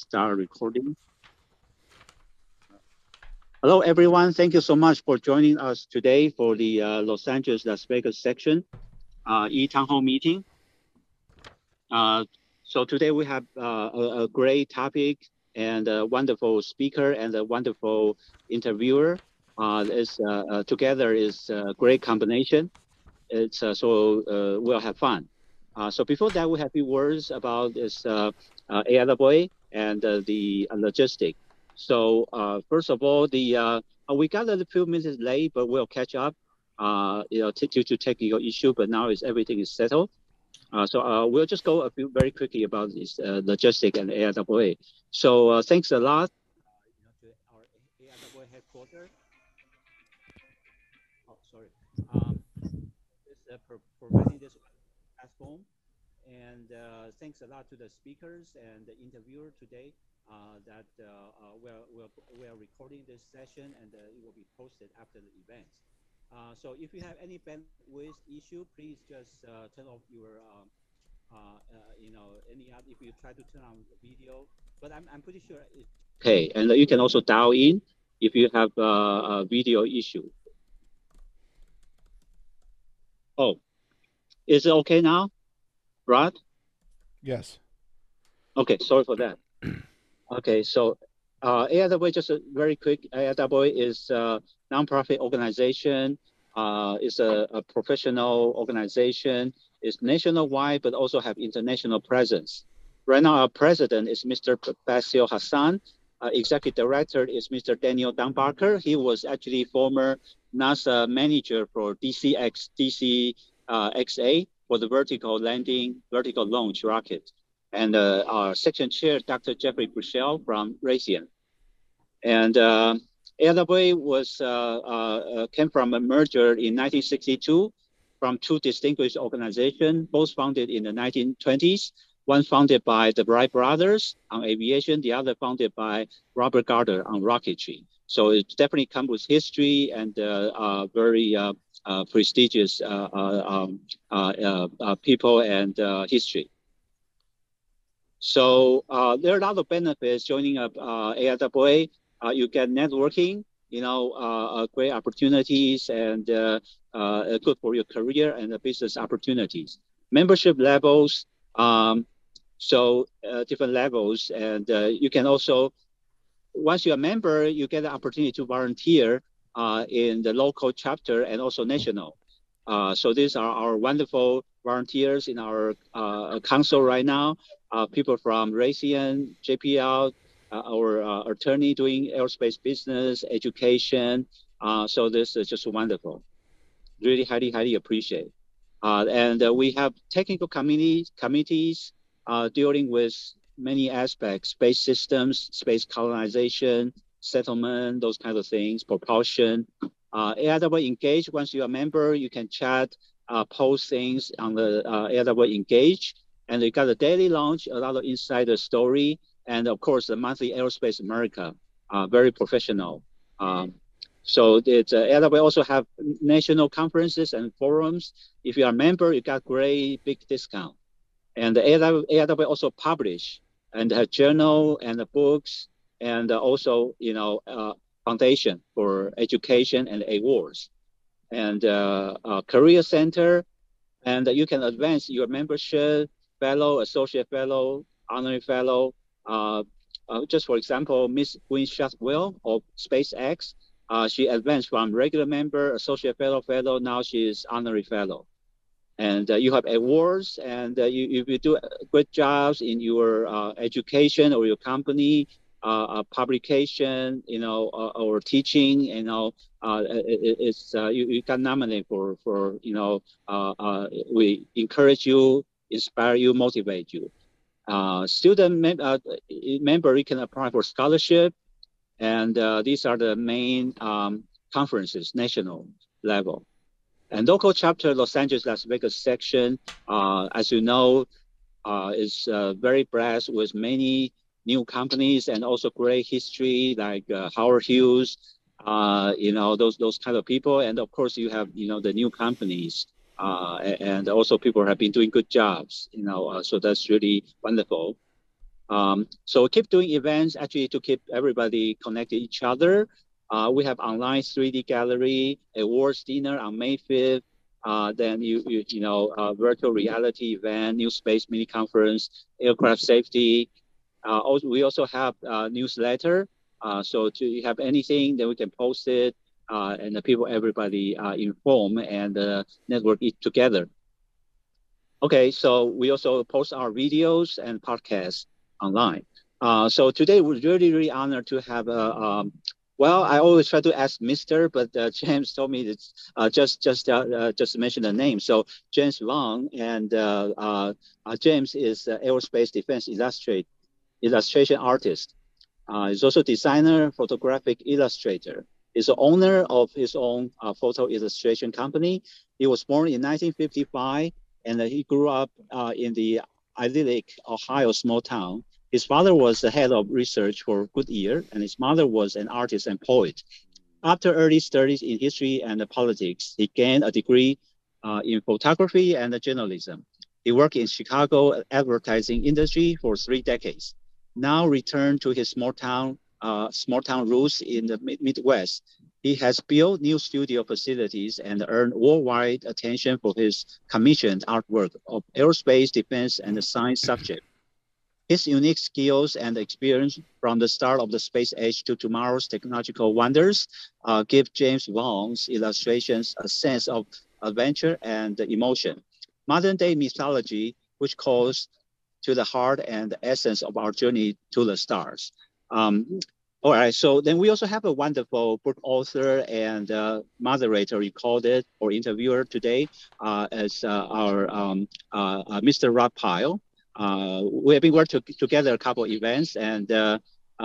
start recording. Hello, everyone. Thank you so much for joining us today for the uh, Los Angeles Las Vegas section uh, e-town hall meeting. Uh, so today we have uh, a, a, great topic and a wonderful speaker and a wonderful interviewer. Uh, is uh, uh, together is a great combination. It's so we'll have fun. so before that, we have a few words about this uh, AIAA and the logistic. So uh, first of all, the uh, we got a few minutes late, but we'll catch up. Uh, you know, due to technical issue, but now is everything is settled. Uh, so uh, we'll just go a few very quickly about this uh, logistic and AIAA. So uh, thanks a lot. Oh, sorry. Um, providing this platform. And thanks a lot to the speakers and the interviewer today. Uh, that uh, uh, we're, we're, we're recording this session and it will be posted after the event. so if you have any bandwidth issue, please just turn off your, um, you know, any other, if you try to turn on the video, but I'm, I'm pretty sure it's okay. And you can also dial in if you have a video issue. Oh, is it okay now, Rod? Yes. Okay, sorry for that. Okay, so uh, AIAA, just a very quick, AIAA is a nonprofit organization. Uh, it's a, a, professional organization. It's nationwide, but also have international presence. Right now, our president is Mr. Basil Hassan. Uh, executive director is Mr. Daniel Dumbacher. He was actually former NASA manager for DCX, DC uh, XA for the vertical landing, vertical launch rocket and uh, our section chair, Dr. Jeffrey Bushell from Raytheon. And uh, was, uh, uh, came from a merger in 1962 from two distinguished organizations, both founded in the 1920s. One founded by the Wright brothers on aviation, the other founded by Robert Goddard on rocketry. So it definitely comes with history and uh, uh, very uh, prestigious um, people and history. So uh, there are a lot of benefits joining up uh, AIAA. Uh, you get networking, you know, uh, uh great opportunities and uh, uh, good for your career and business opportunities. Membership levels, um, so different levels, and you can also, once you're a member, you get the opportunity to volunteer in the local chapter and also national. so these are our wonderful volunteers in our council right now uh, people from Raytheon, JPL, uh, our uh, attorney doing aerospace business, education. Uh, so this is just wonderful. Really highly, highly appreciate. Uh, and uh, we have technical committees, committees dealing with many aspects, space systems, space colonization, settlement, those kinds of things, propulsion. Uh, AIAA Engage, once you're a member, you can chat, post things on the uh, AIAA Engage. And we got a daily launch, a lot of insider story, and of course the monthly Aerospace America, uh, very professional. Um, so it's uh, we also have national conferences and forums. If you are a member, you got great big discount. And the AIAA also publish and have journal and the books and also you know uh, foundation for education and awards and uh, uh, career center and you can advance your membership fellow, associate fellow, honorary fellow. Uh, uh, just for example, Miss Gwynne Shotwell of SpaceX, uh, she advanced from regular member, associate fellow, fellow. Now she is honorary fellow. And uh, you have awards, and uh, you, if you do good jobs in your uh, education or your company, publication, you know, or teaching, you know, it, it's you, you can nominate for for you know. we encourage you inspire you, motivate you. Uh, student mem uh, member, you can apply for scholarship, and uh, these are the main um, conferences, national level. And local chapter, Los Angeles, Las Vegas section, uh, as you know, uh, is uh, very blessed with many new companies and also great history like Howard Hughes, you know, those those kind of people. And of course, you have, you know, the new companies uh, and also people have been doing good jobs, you know, uh, so that's really wonderful. Um, so keep doing events actually to keep everybody connected each other. Uh, we have online 3D gallery, awards dinner on May 5th. Uh, then you, you, you know, uh, virtual reality event, new space mini conference, aircraft safety. Uh, also, we also have a newsletter. Uh, so to you have anything, then we can post it uh, and the people, everybody inform and network it together. Okay, so we also post our videos and podcasts online. Uh, so today we're really, really honored to have a, um, well, I always try to ask Mister, but uh, James told me that uh, just just uh, uh, just mention the name. So James Vaughn and uh, James is aerospace defense illustrate illustration artist. Uh, he's also designer, photographic illustrator. He's the owner of his own uh, photo illustration company. He was born in 1955, and uh, he grew up in the idyllic Ohio small town his father was the head of research for Goodyear, and his mother was an artist and poet. After early studies in history and politics, he gained a degree uh, in photography and journalism. He worked in Chicago advertising industry for three decades. Now returned to his small town, uh, small town roots in the Midwest. He has built new studio facilities and earned worldwide attention for his commissioned artwork of aerospace, defense, and science subject. His unique skills and experience from the start of the space age to tomorrow's technological wonders uh, give James Vaughn's illustrations a sense of adventure and emotion. Modern day mythology, which calls to the heart and the essence of our journey to the stars. Um, all right, so then we also have a wonderful book author and uh, moderator, it, or interviewer today, uh, as uh, our um, uh, uh, Mr. Rod Pyle. Uh, we have been working together a couple of events, and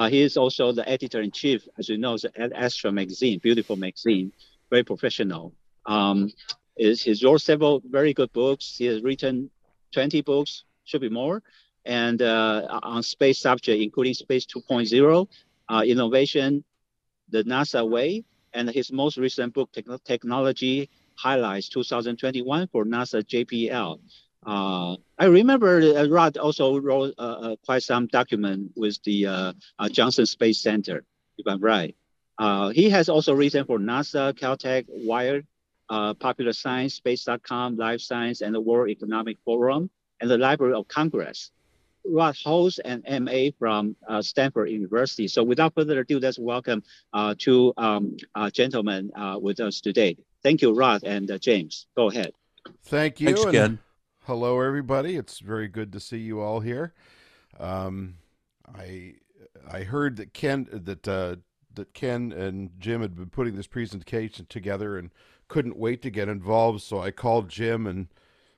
he is also the editor in chief, as you know, at Astra magazine, beautiful magazine, very professional. Um, he's wrote several very good books. He has written 20 books, should be more, and uh, on space subject, including Space 2.0, uh, innovation, the NASA way, and his most recent book, Technology Highlights 2021 for NASA JPL. Uh, I remember uh, Rod also wrote uh, uh, quite some document with the uh, uh, Johnson Space Center, if I'm right. he has also written for NASA, Caltech, Wired, Popular Science, Space.com, Live Science, and the World Economic Forum, and the Library of Congress. Rod holds an MA from Stanford University. So without further ado, let's welcome two um, gentlemen with us today. Thank you, Rod and James. Go ahead. Thank you. Thanks, Ken. Hello, everybody. It's very good to see you all here. Um, I I heard that Ken that uh, that Ken and Jim had been putting this presentation together and couldn't wait to get involved. So I called Jim and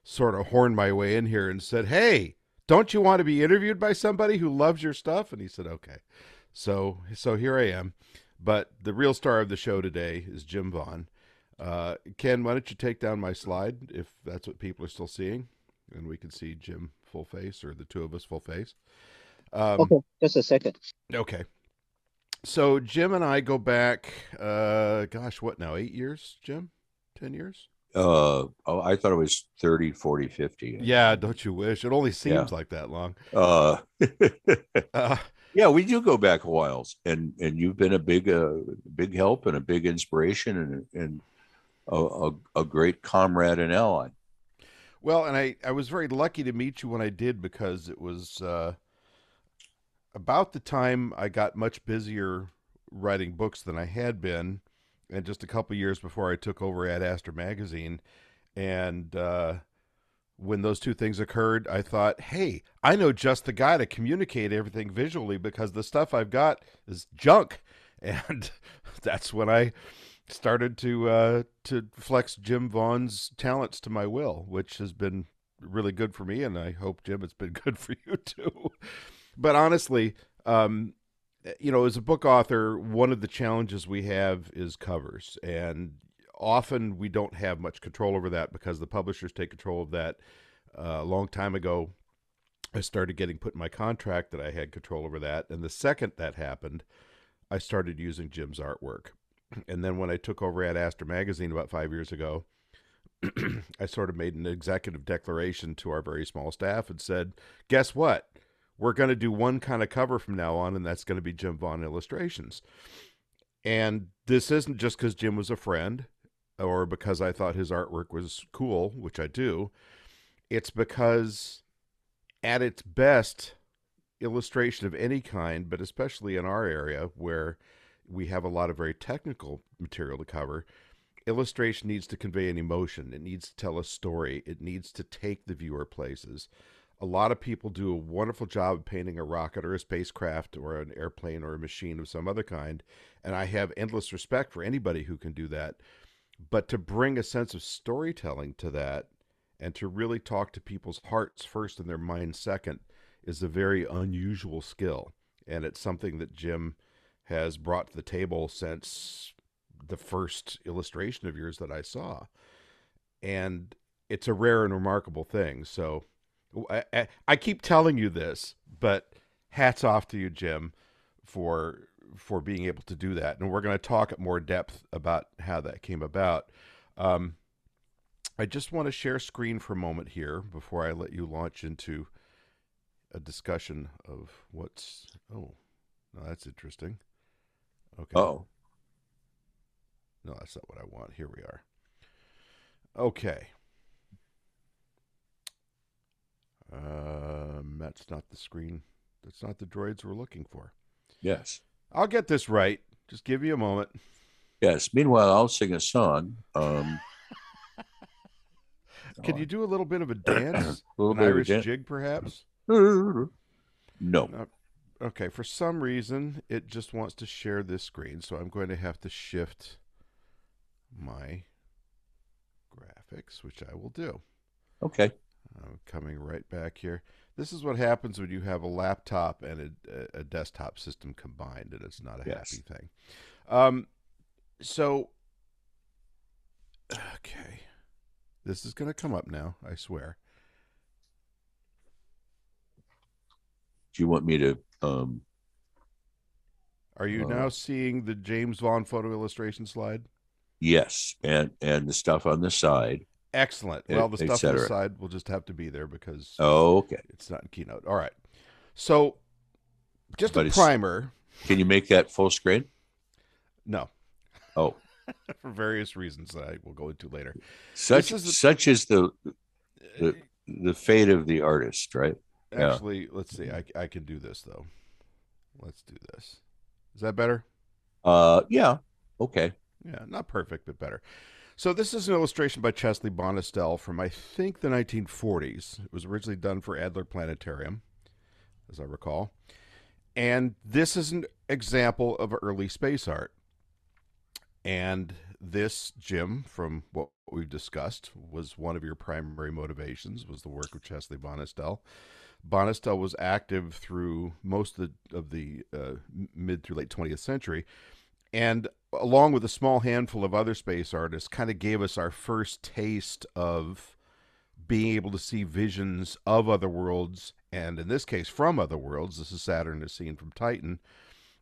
sort of horned my way in here and said, "Hey, don't you want to be interviewed by somebody who loves your stuff?" And he said, "Okay." So so here I am. But the real star of the show today is Jim Vaughn. Uh, Ken, why don't you take down my slide if that's what people are still seeing? and we can see Jim full face or the two of us full face. Um, okay, just a second. Okay. So Jim and I go back, uh, gosh, what now? Eight years, Jim? 10 years? Uh, oh, I thought it was 30, 40, 50. Yeah, don't you wish? It only seems yeah. like that long. Uh, uh, yeah, we do go back a while, and and you've been a big uh, big help and a big inspiration and and a, a, a great comrade and ally. Well, and I, I was very lucky to meet you when I did because it was uh, about the time I got much busier writing books than I had been, and just a couple years before I took over at Astra Magazine. And uh, when those two things occurred, I thought, hey, I know just the guy to communicate everything visually because the stuff I've got is junk. And that's when I started to uh, to flex Jim Vaughn's talents to my will, which has been really good for me, and I hope Jim, it's been good for you too. but honestly, um, you know, as a book author, one of the challenges we have is covers, and often we don't have much control over that because the publishers take control of that. Uh, a long time ago, I started getting put in my contract that I had control over that, and the second that happened, I started using Jim's artwork and then when I took over at Astra Magazine about five years ago, I sort of made an executive declaration to our very small staff and said, "Guess what? We're going to do one kind of cover from now on, and that's going to be Jim Vaughn illustrations. And this isn't just because Jim was a friend or because I thought his artwork was cool, which I do. It's because, at its best, illustration of any kind, but especially in our area where we have a lot of very technical material to cover, illustration needs to convey an emotion. It needs to tell a story. It needs to take the viewer places. A lot of people do a wonderful job of painting a rocket or a spacecraft or an airplane or a machine of some other kind. And I have endless respect for anybody who can do that. But to bring a sense of storytelling to that and to really talk to people's hearts first and their minds second is a very unusual skill. And it's something that Jim has brought to the table since the first illustration of yours that I saw. And it's a rare and remarkable thing. So I, I, keep telling you this, but hats off to you, Jim, for for being able to do that. And we're going to talk at more depth about how that came about. Um, I just want to share screen for a moment here before I let you launch into a discussion of what's. Oh, no, that's interesting. Okay. Oh. No, that's not what I want. Here we are. Okay. Um, that's not the screen. That's not the droids we're looking for. Yes. I'll get this right. Just give you a moment. Yes. Meanwhile, I'll sing a song. Um, Can you do a little bit of a dance? a little An bit Irish of a jig, perhaps? No. Okay, for some reason, it just wants to share this screen, so I'm going to have to shift my graphics, which I will do. Okay. I'm coming right back here. This is what happens when you have a laptop and a, a desktop system combined, and it's not a Yes. happy thing. Um, so, okay, this is going to come up now. I swear. Do you want me to? Um, Are you Uh, now seeing the James Vaughn photo illustration slide? yes, and and the stuff on the side. Excellent. Well, the stuff on the side will just have to be there because Oh, okay. it's not in Keynote. All right. So, just But a primer. Can you make that full screen? No, Oh, for various reasons that I will go into later. such is the- such is the the the fate of the artist, right? yeah. Actually, let's see. I, I can do this though. Let's do this. Is that better? Uh, yeah. Okay. Yeah, not perfect, but better. So this is an illustration by Chesley Bonestell from I think the 1940s. It was originally done for Adler Planetarium, as I recall. And this is an example of early space art. And this, Jim, from what we've discussed, was one of your primary motivations, was the work of Chesley Bonestell. Bonestell was active through most of the, of the uh, mid through late 20th century. And along with a small handful of other space artists, kind of gave us our first taste of being able to see visions of other worlds, and in this case, from other worlds. This is Saturn as seen from Titan,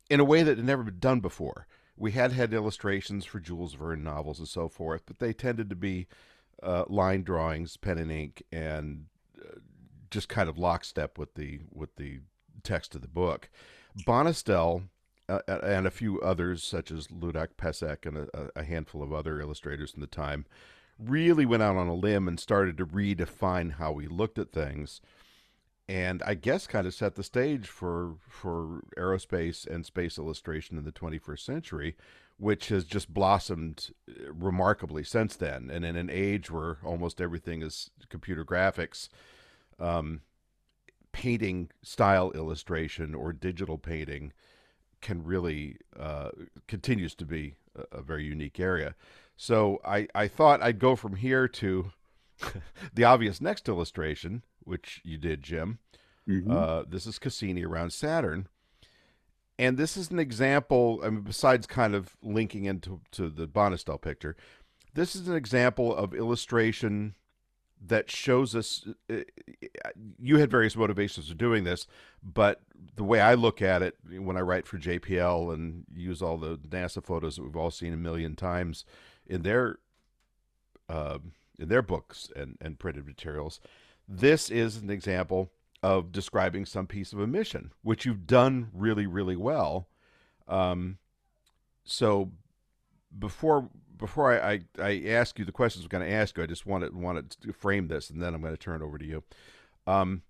in a way that had never been done before. We had had illustrations for Jules Verne novels and so forth, but they tended to be uh, line drawings, pen and ink, and uh, just kind of lockstep with the with the text of the book. Bonestell uh, and a few others, such as Ludek Pesek and a, a handful of other illustrators in the time, really went out on a limb and started to redefine how we looked at things. And I guess kind of set the stage for for aerospace and space illustration in the 21st century, which has just blossomed uh, remarkably since then. And in an age where almost everything is computer graphics, um, painting style illustration or digital painting can really uh, continues to be a, a very unique area. So I, I thought I'd go from here to the obvious next illustration, which you did, Jim. Mhm. Uh, this is Cassini around Saturn. And this is an example, I mean, besides kind of linking into to the Bonestell picture, this is an example of illustration that shows us. uh, You had various motivations for doing this, but the way I look at it when I write for JPL and use all the NASA photos that we've all seen a million times in their um in their books and, and printed materials, this is an example of describing some piece of a mission, which you've done really, really well. Um, so before before I, I, I, ask you the questions I'm going to ask you, I just wanted wanted to frame this, and then I'm going to turn it over to you. Um,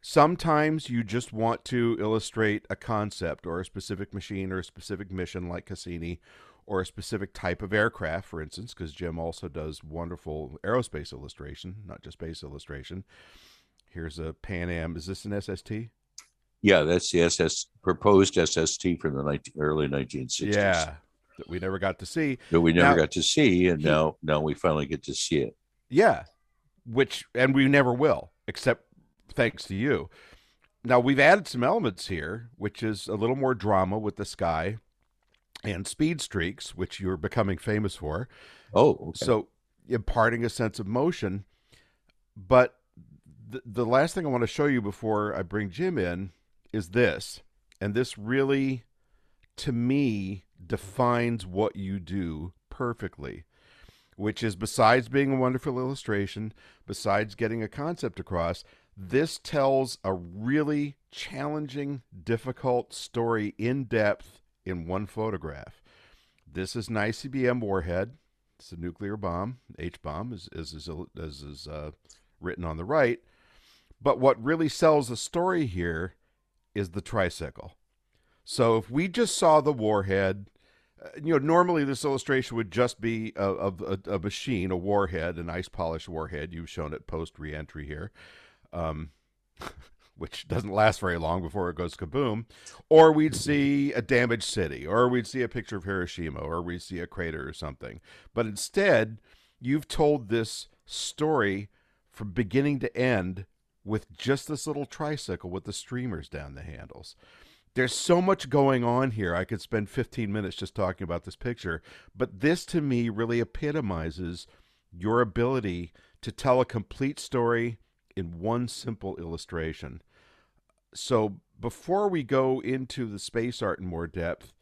sometimes you just want to illustrate a concept or a specific machine or a specific mission, like Cassini, or a specific type of aircraft, for instance, because Jim also does wonderful aerospace illustration, not just space illustration. Here's a Pan Am. Is this an SST? Yeah, that's the SS proposed SST from the 19, early 1960s. Yeah, that we never got to see. That we never now, got to see, and he, now now we finally get to see it. Yeah, which and we never will, except thanks to you. Now we've added some elements here, which is a little more drama with the sky and speed streaks, which you're becoming famous for. Oh, okay. so imparting a sense of motion. But the, the last thing I want to show you before I bring Jim in is this. And this really, to me, defines what you do perfectly, which is besides being a wonderful illustration, besides getting a concept across, this tells a really challenging, difficult story in depth in one photograph. This is an ICBM warhead. It's a nuclear bomb, H bomb, as, as, as, as is uh, written on the right. But what really sells the story here is the tricycle. So if we just saw the warhead, you know, normally this illustration would just be of a, a, a, machine, a warhead, an ice polished warhead. You've shown it post reentry here. Um, which doesn't last very long before it goes kaboom, or we'd see a damaged city, or we'd see a picture of Hiroshima, or we'd see a crater or something. But instead, you've told this story from beginning to end with just this little tricycle with the streamers down the handles. There's so much going on here. I could spend 15 minutes just talking about this picture, but this to me really epitomizes your ability to tell a complete story in one simple illustration. So before we go into the space art in more depth,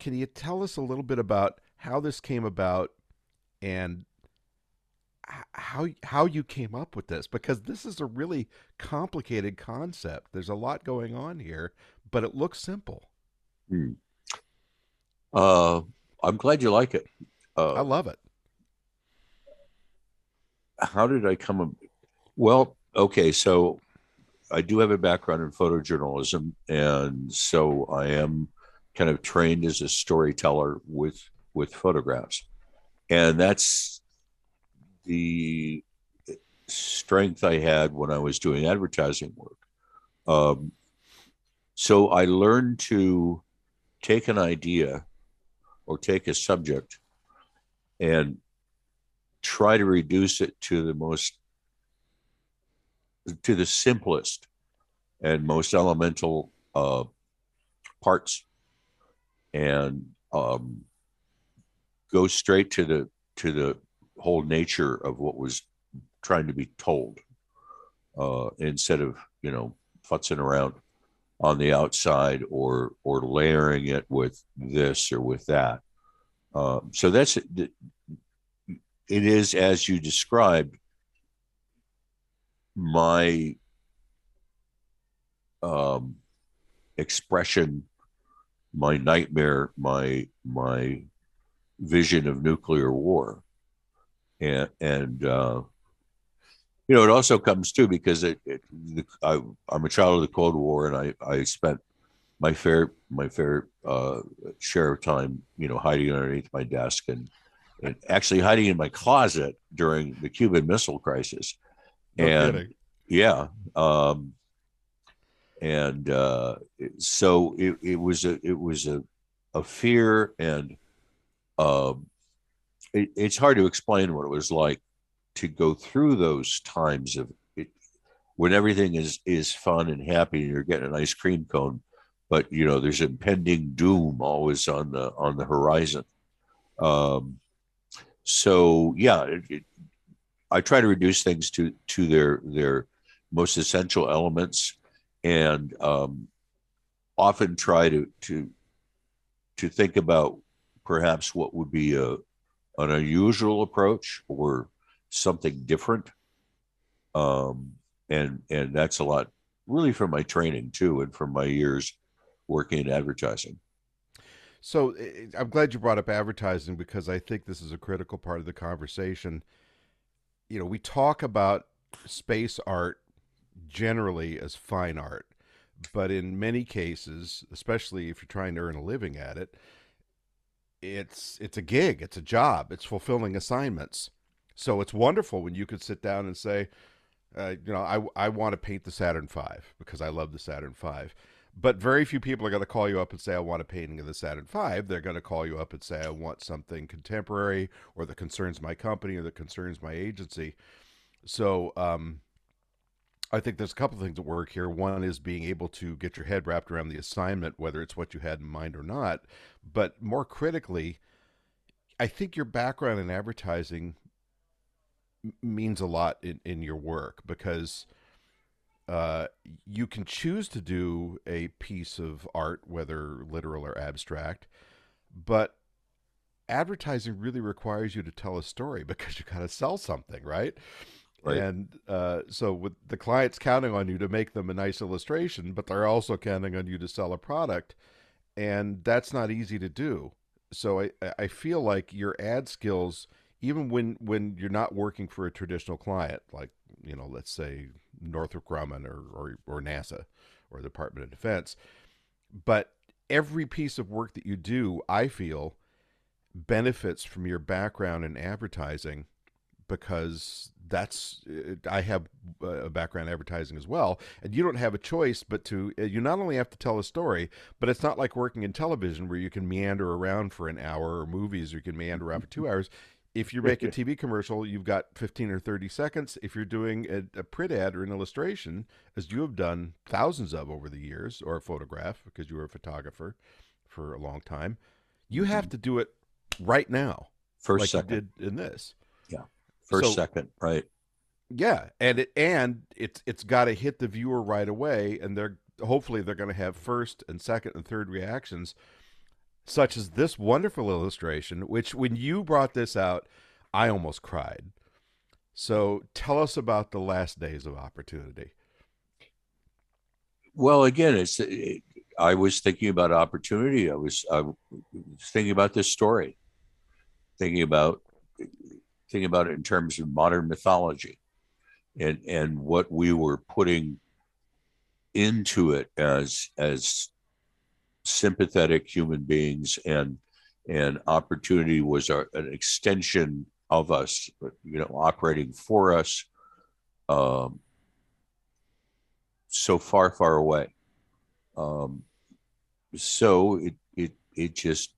can you tell us a little bit about how this came about and how how you came up with this because this is a really complicated concept. There's a lot going on here, but it looks simple. Hmm. Uh, I'm glad you like it. Uh, I love it. How did I come? up? Well, okay, so I do have a background in photojournalism, and so I am kind of trained as a storyteller with with photographs, and that's the strength I had when I was doing advertising work. Um, so I learned to take an idea or take a subject and try to reduce it to the most to the simplest and most elemental uh, parts and um, go straight to the to the whole nature of what was trying to be told uh, instead of you know futzing around on the outside or or layering it with this or with that. Um, so that's it is as you described my um, expression, my nightmare, my my vision of nuclear war, and and uh, you know it also comes too because it, it the, I, I'm a child of the Cold War and I I spent my fair my fair uh, share of time you know hiding underneath my desk and and actually hiding in my closet during the Cuban Missile Crisis no and kidding. yeah, um, and uh, so it, it was a it was a a fear and um, it, it's hard to explain what it was like to go through those times of it when everything is is fun and happy and you're getting an ice cream cone but you know there's impending doom always on the on the horizon. Um, so yeah it, it, I try to reduce things to to their their most essential elements, and um, often try to to to think about perhaps what would be a an unusual approach or something different. Um, and and that's a lot really from my training too, and from my years working in advertising. So I'm glad you brought up advertising because I think this is a critical part of the conversation. You know, we talk about space art generally as fine art, but in many cases, especially if you're trying to earn a living at it, it's it's a gig, it's a job, it's fulfilling assignments. So it's wonderful when you could sit down and say, uh, you know, I I want to paint the Saturn V because I love the Saturn V. But very few people are going to call you up and say, I want a painting of the Saturn V. They're going to call you up and say, I want something contemporary or that concerns my company or that concerns my agency. So um, I think there's a couple of things at work here. One is being able to get your head wrapped around the assignment, whether it's what you had in mind or not. But more critically, I think your background in advertising means a lot in, in your work because – uh, you can choose to do a piece of art, whether literal or abstract, but advertising really requires you to tell a story because you got to sell something, right? Right. And uh, so with the clients counting on you to make them a nice illustration, but they're also counting on you to sell a product, and that's not easy to do. So I I feel like your ad skills, even when when you're not working for a traditional client, like you know, let's say Northrop Grumman or, or, or NASA or the Department of Defense. But every piece of work that you do, I feel, benefits from your background in advertising because that's uh, I have a background in advertising as well, and you don't have a choice but to uh, you not only have to tell a story, but it's not like working in television where you can meander around for an hour or movies or you can meander around for two hours if you make a TV commercial, you've got 15 or 30 seconds. If you're doing a, a, print ad or an illustration, as you have done thousands of over the years, or a photograph, because you were a photographer for a long time, you have mm-hmm. to do it right now. First like second. did in this. Yeah. First so, second, right. Yeah, and it and it's it's got to hit the viewer right away, and they're hopefully they're going to have first and second and third reactions such as this wonderful illustration, which when you brought this out, I almost cried. So tell us about the last days of opportunity. Well, again, it's it, I was thinking about opportunity. I was, I was thinking about this story, thinking about thinking about it in terms of modern mythology, and and what we were putting into it as as sympathetic human beings and and opportunity was our, an extension of us you know operating for us um, so far far away. Um, so it it it just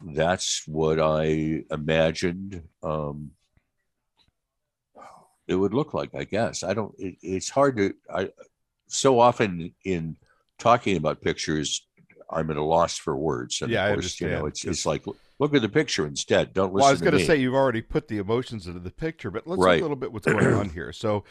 that's what i imagined um, it would look like i guess i don't it, it's hard to i so often in talking about pictures, I'm at a loss for words. And yeah, of course, you know, it's it's like look at the picture instead. Don't listen. Well, I was going to say you've already put the emotions into the picture, but let's right. a little bit what's going on here. So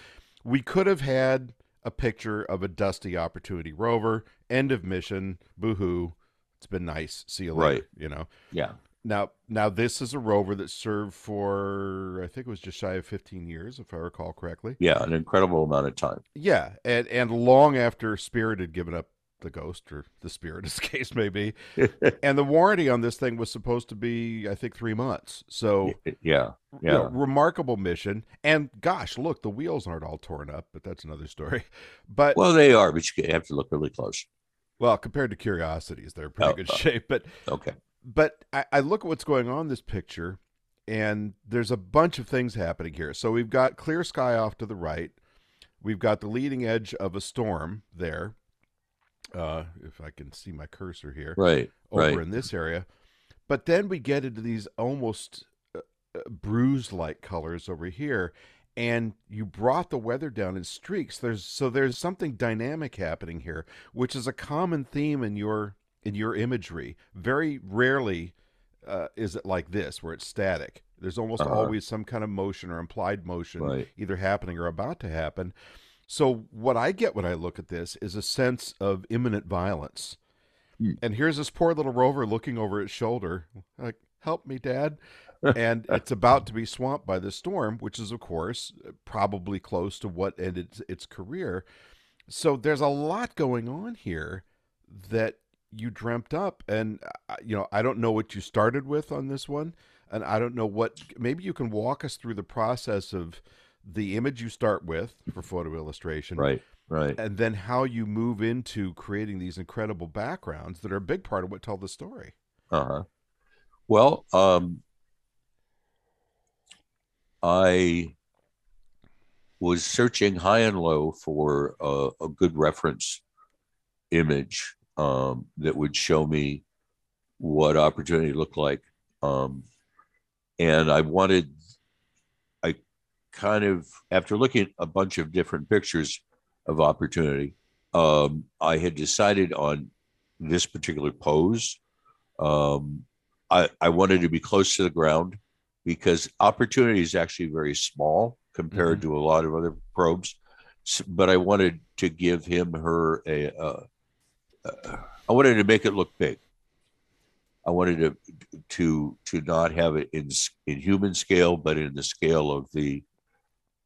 we could have had a picture of a dusty opportunity rover, end of mission, boohoo. It's been nice. See you later. Right. You know. Yeah. Now, now this is a rover that served for I think it was just shy of 15 years, if I recall correctly. Yeah, an incredible amount of time. Yeah, and and long after Spirit had given up the ghost or the spirit, as the case may be. and the warranty on this thing was supposed to be, I think, three months. So yeah, yeah, you know, remarkable mission. And gosh, look, the wheels aren't all torn up, but that's another story. But well, they are, but you have to look really close. Well, compared to Curiosity's, they're in pretty oh, good oh. shape. But okay, but I, I look at what's going on in this picture, and there's a bunch of things happening here. So we've got clear sky off to the right. We've got the leading edge of a storm there uh, if I can see my cursor here, right, over right. in this area. But then we get into these almost uh, uh bruised-like colors over here, and you brought the weather down in streaks. There's so there's something dynamic happening here, which is a common theme in your in your imagery. Very rarely uh, is it like this, where it's static. There's almost uh-huh. always some kind of motion or implied motion, right. either happening or about to happen. So what I get when I look at this is a sense of imminent violence. Mm. And here's this poor little rover looking over its shoulder, like, "Help me, Dad." And it's about to be swamped by the storm, which is, of course, probably close to what ended its career. So there's a lot going on here that you dreamt up, and uh, you know I don't know what you started with on this one, and I don't know what. Maybe you can walk us through the process of the image you start with for photo illustration, right? Right. And then how you move into creating these incredible backgrounds that are a big part of what tell the story. Uh huh. Well, um, I was searching high and low for a, a good reference image um, that would show me what opportunity looked like. Um, and I wanted, I kind of, after looking at a bunch of different pictures of opportunity, um, I had decided on this particular pose. Um, I, I wanted to be close to the ground because opportunity is actually very small compared mm-hmm. to a lot of other probes. But I wanted to give him her a. Uh, uh, I wanted to make it look big. I wanted to to to not have it in in human scale, but in the scale of the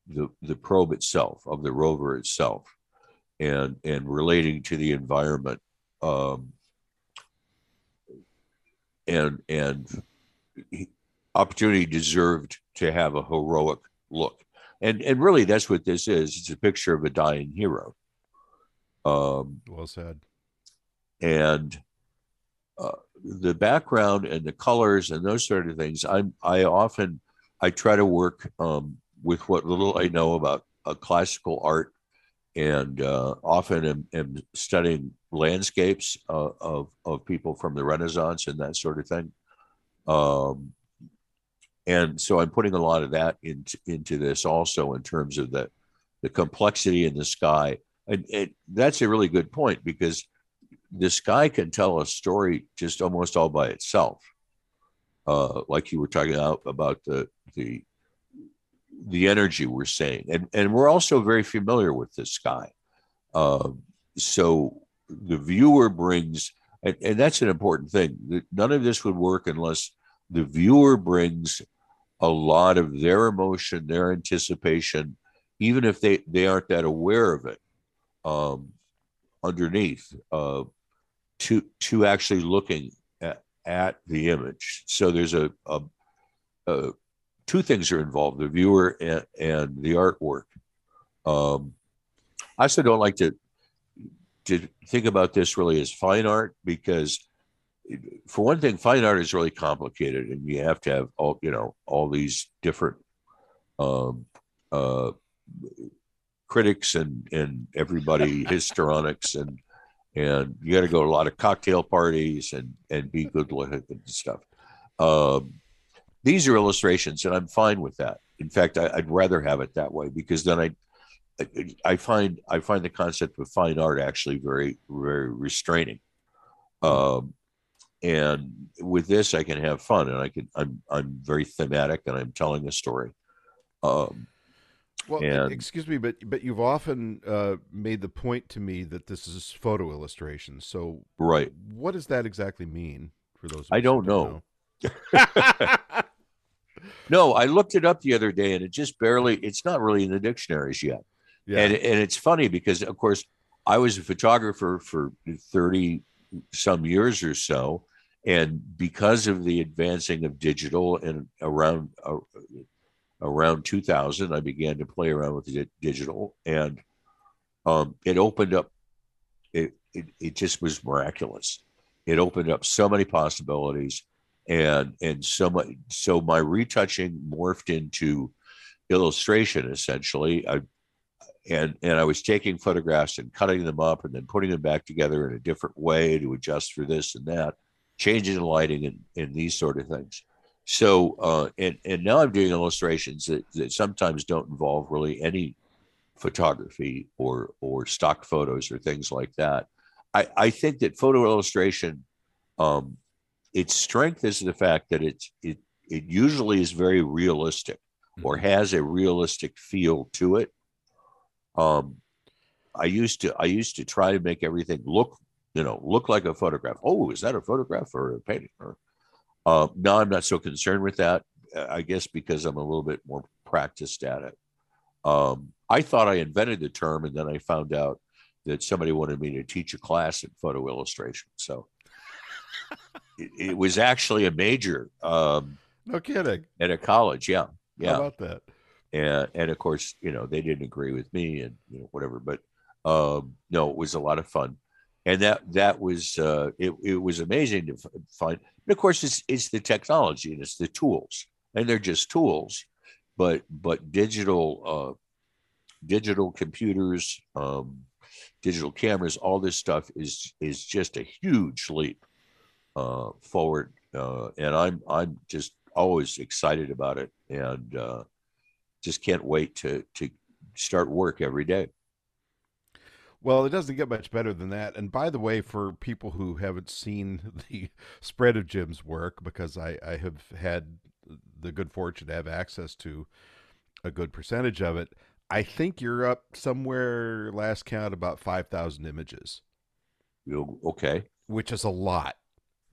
the the probe itself, of the rover itself, and and relating to the environment. Um, and and opportunity deserved to have a heroic look. And and really that's what this is. It's a picture of a dying hero. Um, well said. And uh, the background and the colors and those sort of things, I'm I often I try to work um, with what little I know about uh, classical art, and uh, often am, am, studying landscapes uh, of of people from the Renaissance and that sort of thing. Um, and so I'm putting a lot of that into into this also in terms of the the complexity in the sky, and, that's a really good point because the sky can tell a story just almost all by itself. Uh, like you were talking about about the the the energy we're seeing, and and we're also very familiar with the sky. Uh, so the viewer brings, and, and that's an important thing. None of this would work unless the viewer brings a lot of their emotion, their anticipation, even if they, they aren't that aware of it, um, underneath uh, to to actually looking at, at the image. So there's a, a, a two things are involved: the viewer and, and the artwork. Um, I also don't like to to think about this really as fine art because for one thing, fine art is really complicated, and you have to have all you know all these different um, uh, critics and and everybody histrionics and and you got to go to a lot of cocktail parties and and be good looking and stuff. Um, these are illustrations, and I'm fine with that. In fact, I, would rather have it that way because then I. I find I find the concept of fine art actually very very restraining. Um, and with this i can have fun and i can i'm i'm very thematic and i'm telling a story um well and, excuse me but but you've often uh, made the point to me that this is photo illustration so right what does that exactly mean for those i don't know, know? no i looked it up the other day and it just barely it's not really in the dictionaries yet yeah. and and it's funny because of course i was a photographer for 30 some years or so and because of the advancing of digital and around uh, around 2000 i began to play around with digital and um, it opened up it, it it just was miraculous. It opened up so many possibilities and and so much so my retouching morphed into illustration essentially. I, and and I was taking photographs and cutting them up and then putting them back together in a different way to adjust for this and that changes in lighting and, and these sort of things. So, uh, and, and now I'm doing illustrations that, that sometimes don't involve really any photography or, or stock photos or things like that. I, I think that photo illustration, um, its strength is the fact that it's, it, it usually is very realistic or mm-hmm. has a realistic feel to it. Um, I used to I used to try to make everything look you know, look like a photograph. Oh, is that a photograph or a painting? Or uh, no, I'm not so concerned with that. I guess because I'm a little bit more practiced at it. Um, I thought I invented the term, and then I found out that somebody wanted me to teach a class in photo illustration. So it, it, was actually a major. Um, no kidding. At a college, yeah, yeah. How about that? And and of course, you know, they didn't agree with me, and you know, whatever. But um, no, it was a lot of fun, and that that was uh, it. It was amazing to find. And of course, it's it's the technology and it's the tools, and they're just tools, but but digital uh, digital computers, um, digital cameras, all this stuff is is just a huge leap uh, forward, uh, and I'm I'm just always excited about it, and uh, just can't wait to to start work every day. Well, it doesn't get much better than that. And by the way, for people who haven't seen the spread of Jim's work, because I, I have had the good fortune to have access to a good percentage of it, I think you're up somewhere, last count, about 5,000 images. Okay. Which is a lot.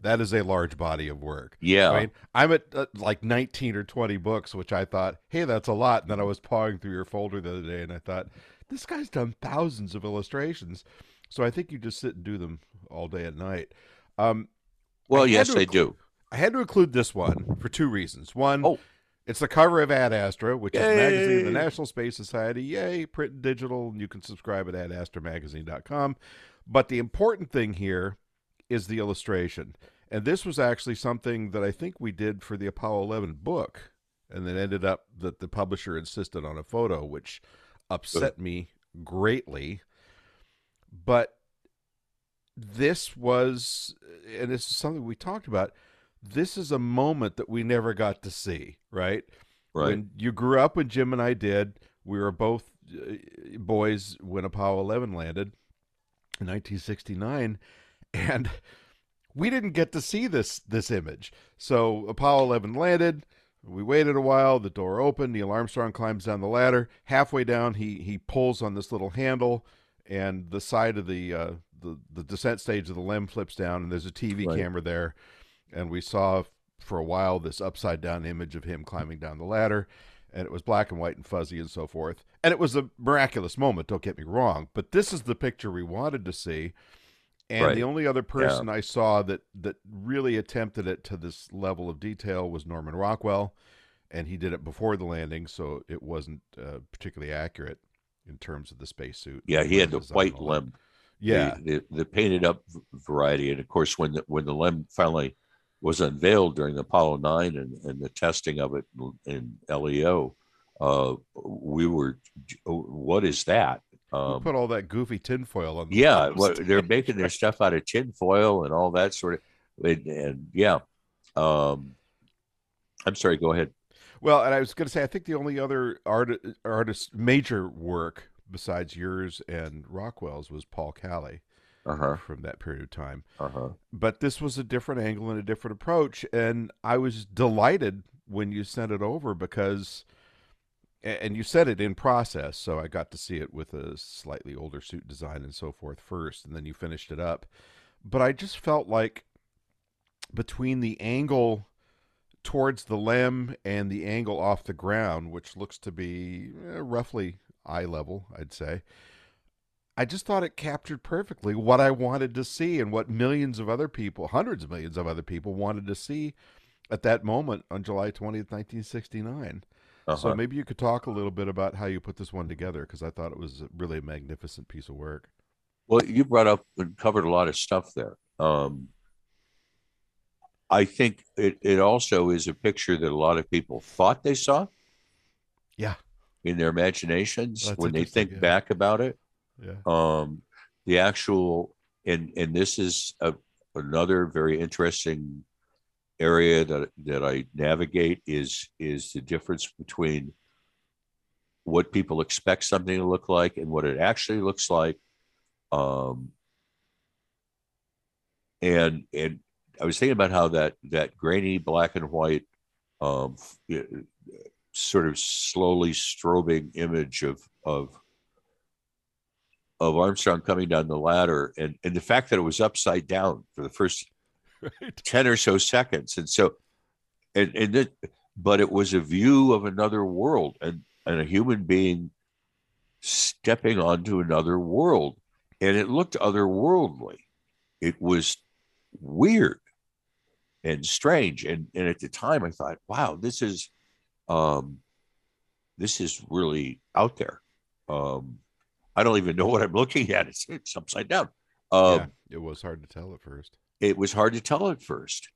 That is a large body of work. Yeah. I mean, I'm at uh, like 19 or 20 books, which I thought, hey, that's a lot. And then I was pawing through your folder the other day and I thought, this guy's done thousands of illustrations. So I think you just sit and do them all day and night. Um, well, yes, I do. I had to include this one for two reasons. One, oh. it's the cover of Ad Astra, which Yay. is a magazine of the National Space Society. Yay, print and digital. And you can subscribe at adastramagazine.com. But the important thing here is the illustration. And this was actually something that I think we did for the Apollo 11 book. And then ended up that the publisher insisted on a photo, which upset me greatly. But this was, and this is something we talked about. This is a moment that we never got to see, right? Right. When you grew up, when Jim and I did, we were both uh, boys when Apollo 11 landed in 1969, and we didn't get to see this this image. So Apollo 11 landed. We waited a while. The door opened. Neil Armstrong climbs down the ladder. Halfway down, he he pulls on this little handle, and the side of the uh, the the descent stage of the LEM flips down, and there's a TV right. camera there. And we saw for a while this upside down image of him climbing down the ladder, and it was black and white and fuzzy and so forth. And it was a miraculous moment. Don't get me wrong, but this is the picture we wanted to see. And right. the only other person yeah. I saw that that really attempted it to this level of detail was Norman Rockwell, and he did it before the landing, so it wasn't uh, particularly accurate in terms of the spacesuit. Yeah, he had the white LEM. Yeah, the, the, the, painted up variety, and of course, when the when the LEM finally was unveiled during the Apollo nine and, and the testing of it in LEO, uh, we were, what is that? Um, put all that goofy tinfoil on. The yeah, well, they're making their stuff out of tinfoil and all that sort of, and, and yeah. Um, I'm sorry. Go ahead. Well, and I was going to say, I think the only other art, artist major work besides yours and Rockwell's was Paul Calle uh-huh. from that period of time. Uh-huh. But this was a different angle and a different approach, and I was delighted when you sent it over because and you said it in process, so I got to see it with a slightly older suit design and so forth first, and then you finished it up. But I just felt like between the angle towards the LEM and the angle off the ground, which looks to be eh, roughly eye level, I'd say, I just thought it captured perfectly what I wanted to see and what millions of other people, hundreds of millions of other people, wanted to see at that moment on July 20th, 1969. Uh-huh. So maybe you could talk a little bit about how you put this one together because I thought it was really a magnificent piece of work. Well, you brought up and covered a lot of stuff there. Um, I think it, it also is a picture that a lot of people thought they saw. Yeah. In their imaginations well, when they think yeah. back about it. Yeah. Um, the actual and and this is a, another very interesting area that that I navigate is is the difference between what people expect something to look like and what it actually looks like. Um, and and I was thinking about how that that grainy black and white, um, sort of slowly strobing image of of of Armstrong coming down the ladder, and and the fact that it was upside down for the first right. 10 or so seconds. And so, and, and the, but it was a view of another world and, and a human being stepping onto another world. And it looked otherworldly. It was weird and strange. And, and at the time I thought, wow, this is um, this is really out there. Um, I don't even know what I'm looking at. It's, it's upside down. Um, yeah, it was hard to tell at first. It was hard to tell at first,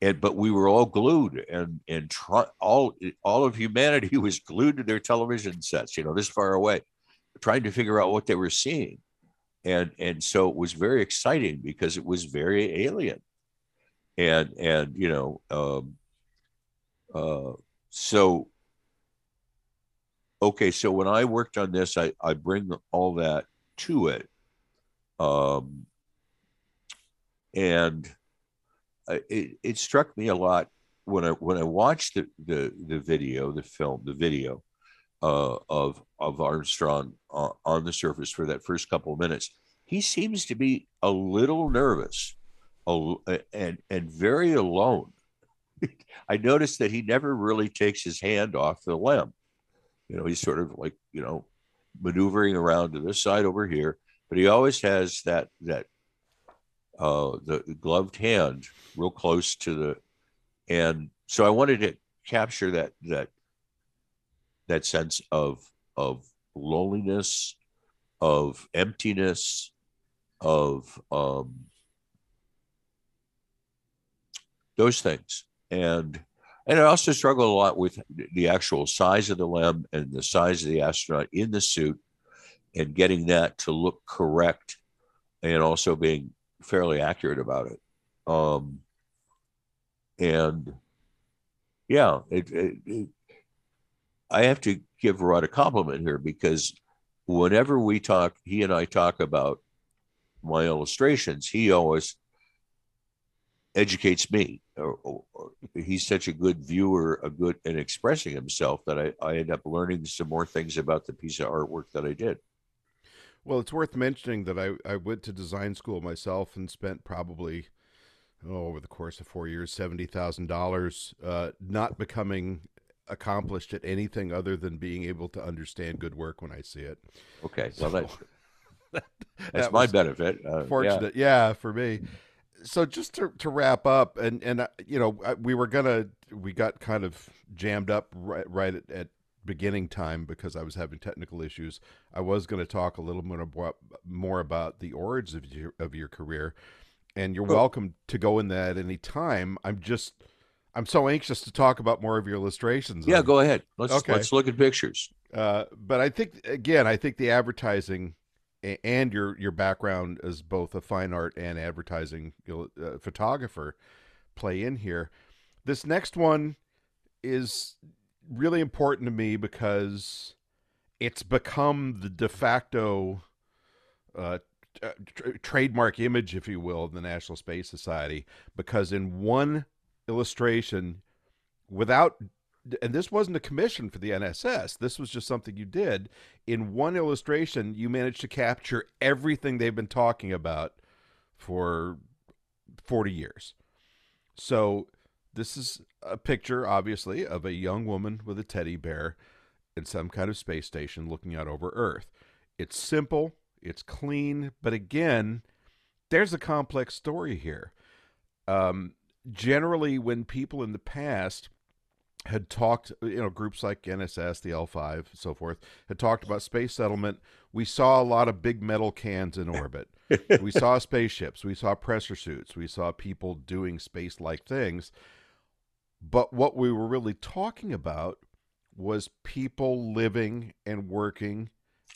and but we were all glued, and and all all of humanity was glued to their television sets. You know, this far away, trying to figure out what they were seeing, and and so it was very exciting because it was very alien, and and you know, um, uh, so okay, so when I worked on this, I, I bring all that to it. Um, and it, it struck me a lot when I when I watched the the, the video, the film, the video uh, of of Armstrong uh, on the surface for that first couple of minutes. He seems to be a little nervous, and and very alone. I noticed that he never really takes his hand off the LEM. You know, he's sort of like, you know, maneuvering around to this side over here, but he always has that that uh the, gloved hand real close to the and so I wanted to capture that that that sense of of loneliness, of emptiness, of um, those things. And and I also struggle a lot with the actual size of the LEM and the size of the astronaut in the suit and getting that to look correct and also being fairly accurate about it. Um, and yeah, it, it, it, I have to give Rod a compliment here because whenever we talk, he and I talk about my illustrations, he always educates me. Or, or, or, he's such a good viewer, a good in expressing himself that I, I end up learning some more things about the piece of artwork that I did. Well, it's worth mentioning that I, I went to design school myself and spent probably oh, over the course of four years seventy thousand uh, dollars, not becoming accomplished at anything other than being able to understand good work when I see it. Okay, so, well that, that's that my benefit. Uh, fortunate, yeah. yeah, for me so just to, to wrap up and and uh, you know we were gonna we got kind of jammed up right, right at, at beginning time because I was having technical issues. I was going to talk a little more about, more about the origins of your of your career, and you're oh. welcome to go in that any time. I'm just I'm so anxious to talk about more of your illustrations. Yeah, go ahead. Let's okay. let's look at pictures. Uh, but I think again, I think the advertising and your your background as both a fine art and advertising uh, photographer play in here. This next one is really important to me because it's become the de facto uh, tra- trademark image, if you will, of the National Space Society. Because in one illustration, without and this wasn't a commission for the NSS. This was just something you did. In one illustration, you managed to capture everything they've been talking about for 40 years. So, this is a picture, obviously, of a young woman with a teddy bear in some kind of space station looking out over Earth. It's simple, it's clean, but again, there's a complex story here. Um, generally, when people in the past had talked, you know, groups like NSS, the L5, so forth, had talked about space settlement. We saw a lot of big metal cans in orbit. we saw spaceships. We saw pressure suits. We saw people doing space like things. But what we were really talking about was people living and working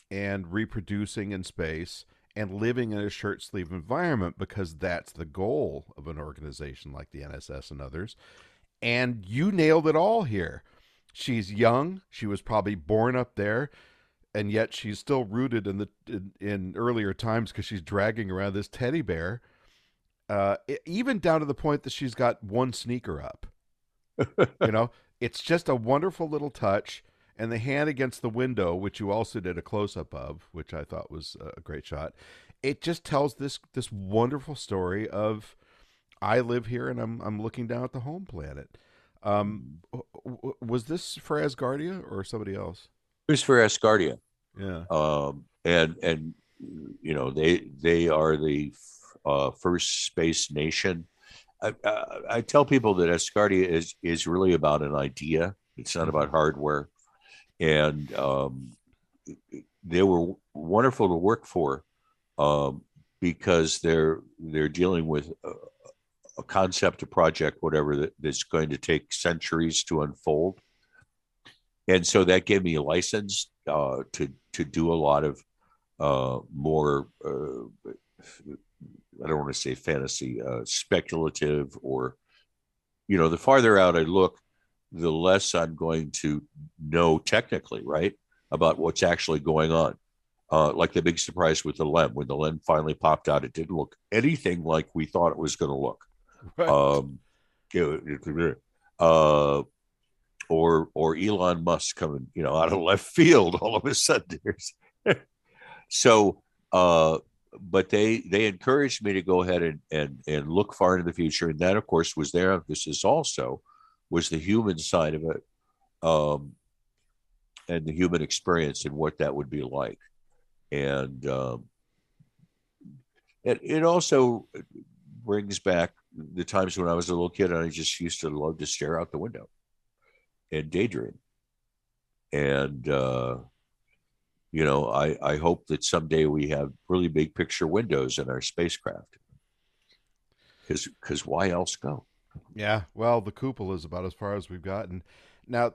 and reproducing in space and living in a shirt sleeve environment because that's the goal of an organization like the NSS and others and you nailed it all here. She's young. She was probably born up there, and yet she's still rooted in the in, in earlier times because she's dragging around this teddy bear. Uh, even down to the point that she's got one sneaker up. you know, it's just a wonderful little touch. And the hand against the window, which you also did a close up of, which I thought was a great shot. It just tells this this wonderful story of I live here and I'm I'm looking down at the home planet. Um, was this for Asgardia or somebody else? It was for Asgardia. Yeah. Um, and and you know they they are the uh, first space nation. I, I, I tell people that Asgardia is is really about an idea. It's not about hardware, and um, they were wonderful to work for um, because they're they're dealing with a, a concept, a project, whatever that, that's going to take centuries to unfold. And so that gave me a license uh, to to do a lot of uh, more. Uh, I don't want to say fantasy, uh, speculative, or you know, the farther out I look, the less I'm going to know technically, right, about what's actually going on. Uh, like the big surprise with the lem, when the lem finally popped out, it didn't look anything like we thought it was going to look. Right. Um, uh, or or Elon Musk coming, you know, out of left field all of a sudden. so, uh, but they they encouraged me to go ahead and and and look far into the future, and that, of course, was their emphasis. Also, was the human side of it, um, and the human experience and what that would be like, and um, it it also brings back the times when I was a little kid and I just used to love to stare out the window and daydream. And uh, you know, I I hope that someday we have really big picture windows in our spacecraft. Because because why else go? Yeah, well, the cupola is about as far as we've gotten. Now,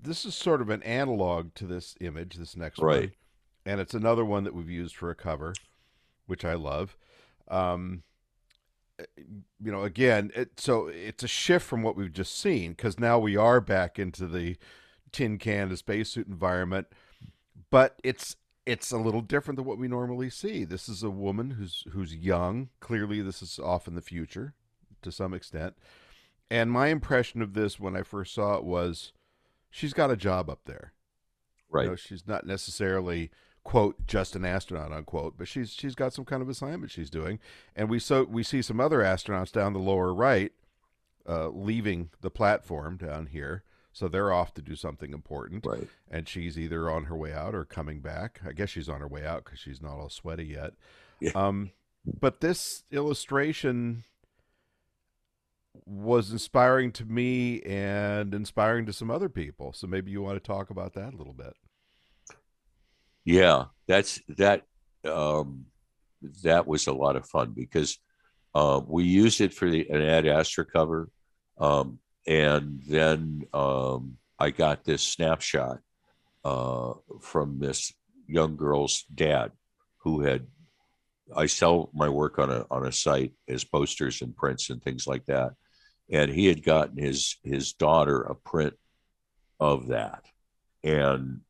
this is sort of an analog to this image, this next right. one, and it's another one that we've used for a cover, which I love. Um, you know, again, it, so it's a shift from what we've just seen because now we are back into the tin can, the spacesuit environment, but it's it's a little different than what we normally see. This is a woman who's who's young. Clearly, this is off in the future to some extent. And my impression of this when I first saw it was, she's got a job up there. Right. You know, she's not necessarily quote just an astronaut unquote but she's she's got some kind of assignment she's doing and we so we see some other astronauts down the lower right uh, leaving the platform down here so they're off to do something important. Right. And she's either on her way out or coming back. I guess she's on her way out because she's not all sweaty yet. Yeah. um but this illustration was inspiring to me and inspiring to some other people. So maybe you want to talk about that a little bit. Yeah, that's that. Um, that was a lot of fun because uh, we used it for the an Ad Astra cover, um, and then um, I got this snapshot uh, from this young girl's dad, who had. I sell my work on a on a site as posters and prints and things like that, and he had gotten his his daughter a print of that, and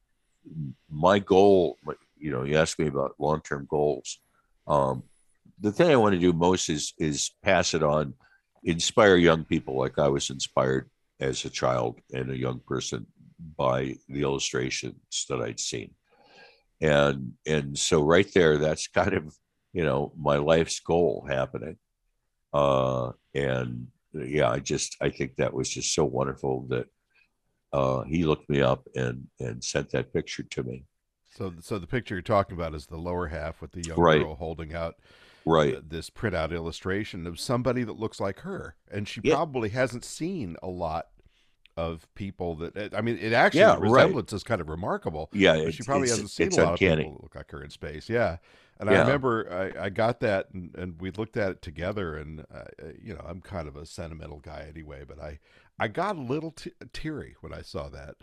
my goal, you know, you asked me about long term goals. Um, the thing I want to do most is is pass it on, inspire young people like I was inspired as a child and a young person by the illustrations that I'd seen. And and so right there, that's kind of you know my life's goal happening. Uh, and yeah, I just I think that was just so wonderful that uh, he looked me up and and sent that picture to me. So, so the picture you're talking about is the lower half with the young right. girl holding out right this printout illustration of somebody that looks like her, and she yeah. probably hasn't seen a lot of people that. I mean, it actually yeah, resemblance right. is kind of remarkable. Yeah, she probably hasn't seen a lot uncanny. of people that look like her in space. Yeah, and yeah. I remember I, I got that and, and, we looked at it together, and uh, you know I'm kind of a sentimental guy anyway, but I I got a little t- teary when I saw that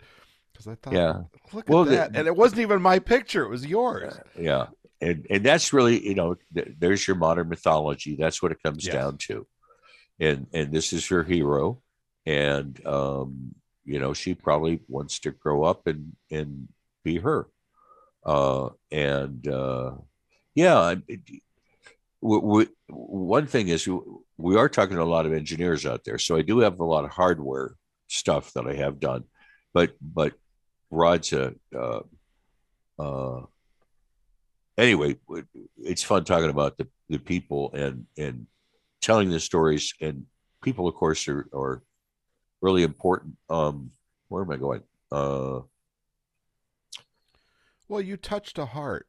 because I thought, yeah, look well, at that, the, and it wasn't even my picture; it was yours. Yeah, and and that's really you know th- there's your modern mythology. That's what it comes yes. down to, and and this is her hero, and um, you know she probably wants to grow up and and be her, uh, and uh, yeah. It, we, we, one thing is we are talking to a lot of engineers out there, so I do have a lot of hardware stuff that I have done, but but Rod's a uh, uh, anyway. It's fun talking about the the people and and telling the stories, and people, of course, are, are really important. Um, where am I going? Uh, well, you touched a heart.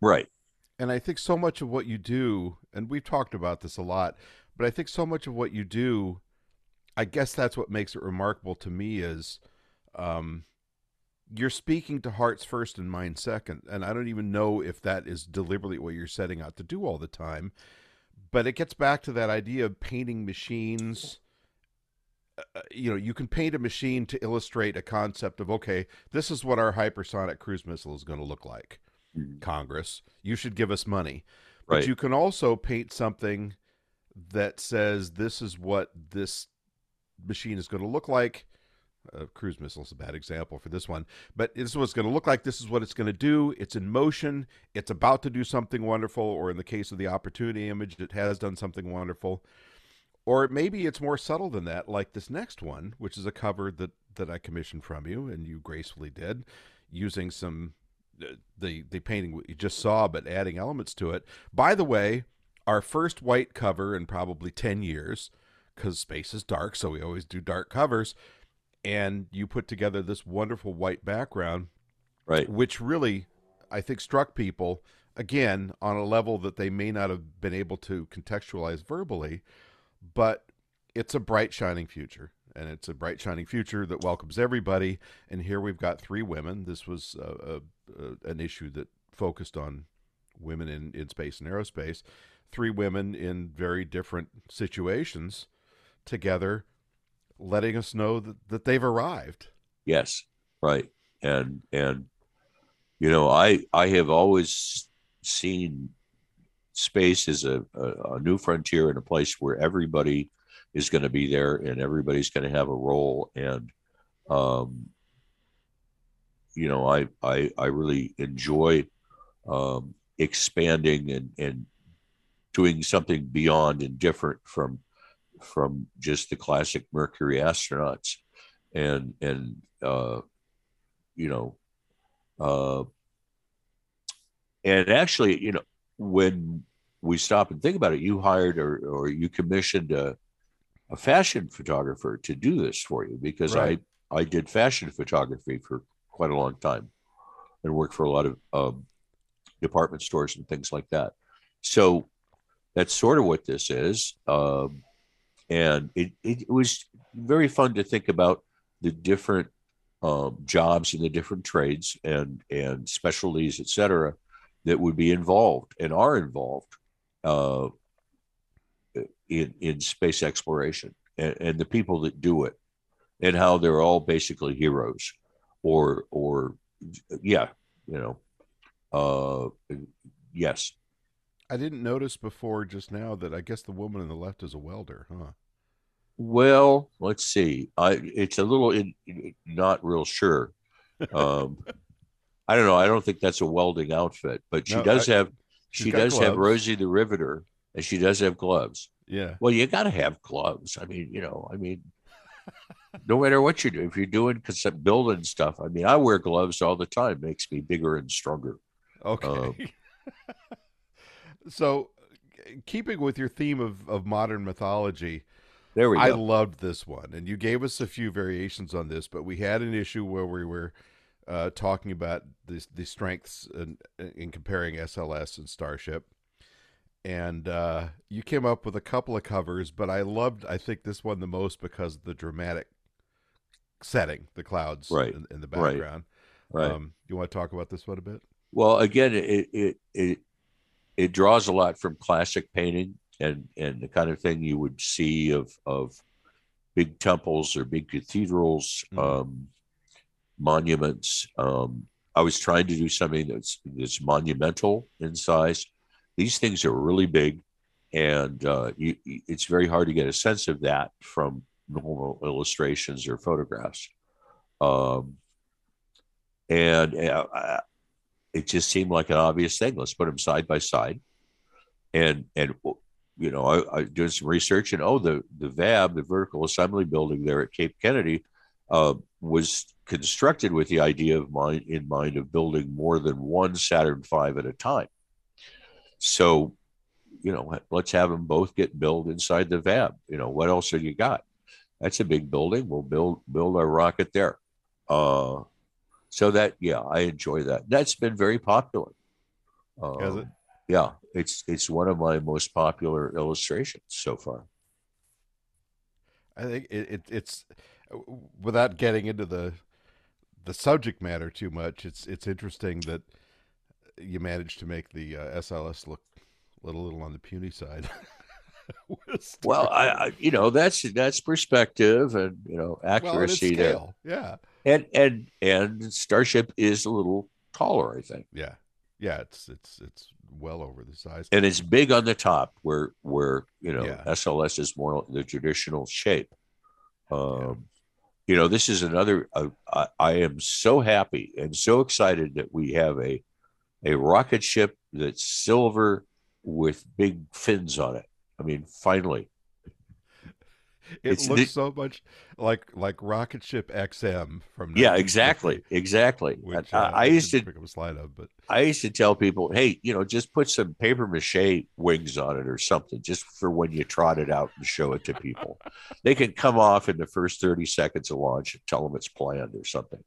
Right. And I think so much of what you do, and we've talked about this a lot, but I think so much of what you do, I guess that's what makes it remarkable to me is um, you're speaking to hearts first and mind second. And I don't even know if that is deliberately what you're setting out to do all the time. But it gets back to that idea of painting machines. Uh, uh, you know, you can paint a machine to illustrate a concept of, okay, this is what our hypersonic cruise missile is going to look like. Mm-hmm. Congress, you should give us money. But you can also paint something that says this is what this machine is going to look like a cruise missile is a bad example for this one, but this is what it's going to look like. This is what it's going to do. It's in motion. It's about to do something wonderful, or in the case of the opportunity image, it has done something wonderful. Or maybe it's more subtle than that, like this next one, which is a cover that that I commissioned from you, and you gracefully did, using some uh, the the painting you just saw, but adding elements to it. By the way, our first white cover in probably ten years, because space is dark, so we always do dark covers and you put together this wonderful white background, right? Which really, I think, struck people again on a level that they may not have been able to contextualize verbally, but it's a bright, shining future. And it's a bright, shining future that welcomes everybody. And here we've got three women. This was a, a, an issue that focused on women in, in space and aerospace. Three women in very different situations together letting us know that, that they've arrived. Yes, right. And and you know, I I have always seen space as a, a, a new frontier and a place where everybody is going to be there and everybody's going to have a role and um you know i i i really enjoy um expanding and and doing something beyond and different from from just the classic Mercury astronauts, and and uh, you know, uh, and actually, you know, when we stop and think about it, you hired or or you commissioned a a fashion photographer to do this for you because right. I I did fashion photography for quite a long time and worked for a lot of um, department stores and things like that. So that's sort of what this is. Um, and it, it was very fun to think about the different um, jobs and the different trades and and specialties, et cetera, that would be involved and are involved uh, in in space exploration and, and the people that do it and how they're all basically heroes or or yeah you know uh yes I didn't notice before just now that I guess the woman on the left is a welder, huh? Well, let's see. I it's a little in, not real sure. Um, I don't know. I don't think that's a welding outfit, but she no, does I, have she does gloves. have Rosie the Riveter, and she does have gloves. Yeah. Well, you got to have gloves. I mean, you know, I mean, no matter what you do, if you're doing some building stuff, I mean, I wear gloves all the time. Makes me bigger and stronger. Okay. Um, so, keeping with your theme of, of modern mythology, there we go. I loved this one, and you gave us a few variations on this, but we had an issue where we were uh, talking about the the strengths in, in comparing SLS and Starship, and uh, you came up with a couple of covers, but I loved I think this one the most because of the dramatic setting, the clouds right. in, in the background. Right. right. Um, you want to talk about this one a bit? Well, again, it it it it draws a lot from classic painting and and the kind of thing you would see of of big temples or big cathedrals, mm-hmm. um, monuments. Um, I was trying to do something that's that's monumental in size. These things are really big, and uh, you, it's very hard to get a sense of that from normal illustrations or photographs. Um, and uh, it just seemed like an obvious thing. Let's put them side by side, and and you know, I, I doing some research and oh, the the VAB, the Vertical Assembly Building there at Cape Kennedy, uh, was constructed with the idea of mind in mind of building more than one Saturn V at a time. So, you know, let's have them both get built inside the VAB. You know, what else have you got? That's a big building. We'll build build our rocket there. Uh, so that yeah, I enjoy that. That's been very popular. Has it? Um, Yeah, it's it's one of my most popular illustrations so far. I think it, it it's without getting into the the subject matter too much. It's it's interesting that you managed to make the uh, SLS look a little, little on the puny side. Well, I, I you know that's that's perspective and you know well, accuracy there. Yeah, And and and Starship is a little taller, I think. yeah, yeah. It's it's it's well over the size. and it's big on the top where where you know Yeah. SLS is more the traditional shape. Um, You know, this is another. Uh, I, I am so happy and so excited that we have a a rocket ship that's silver with big fins on it. I mean, finally, It it's looks the- so much like like Rocket Ship XM from yeah, exactly, exactly. Which I, uh, I used to pick up a slide of, but I used to tell people, hey, you know, just put some paper mache wings on it or something, just for when you trot it out and show it to people. they can come off in the first 30 seconds of launch and tell them it's planned or something.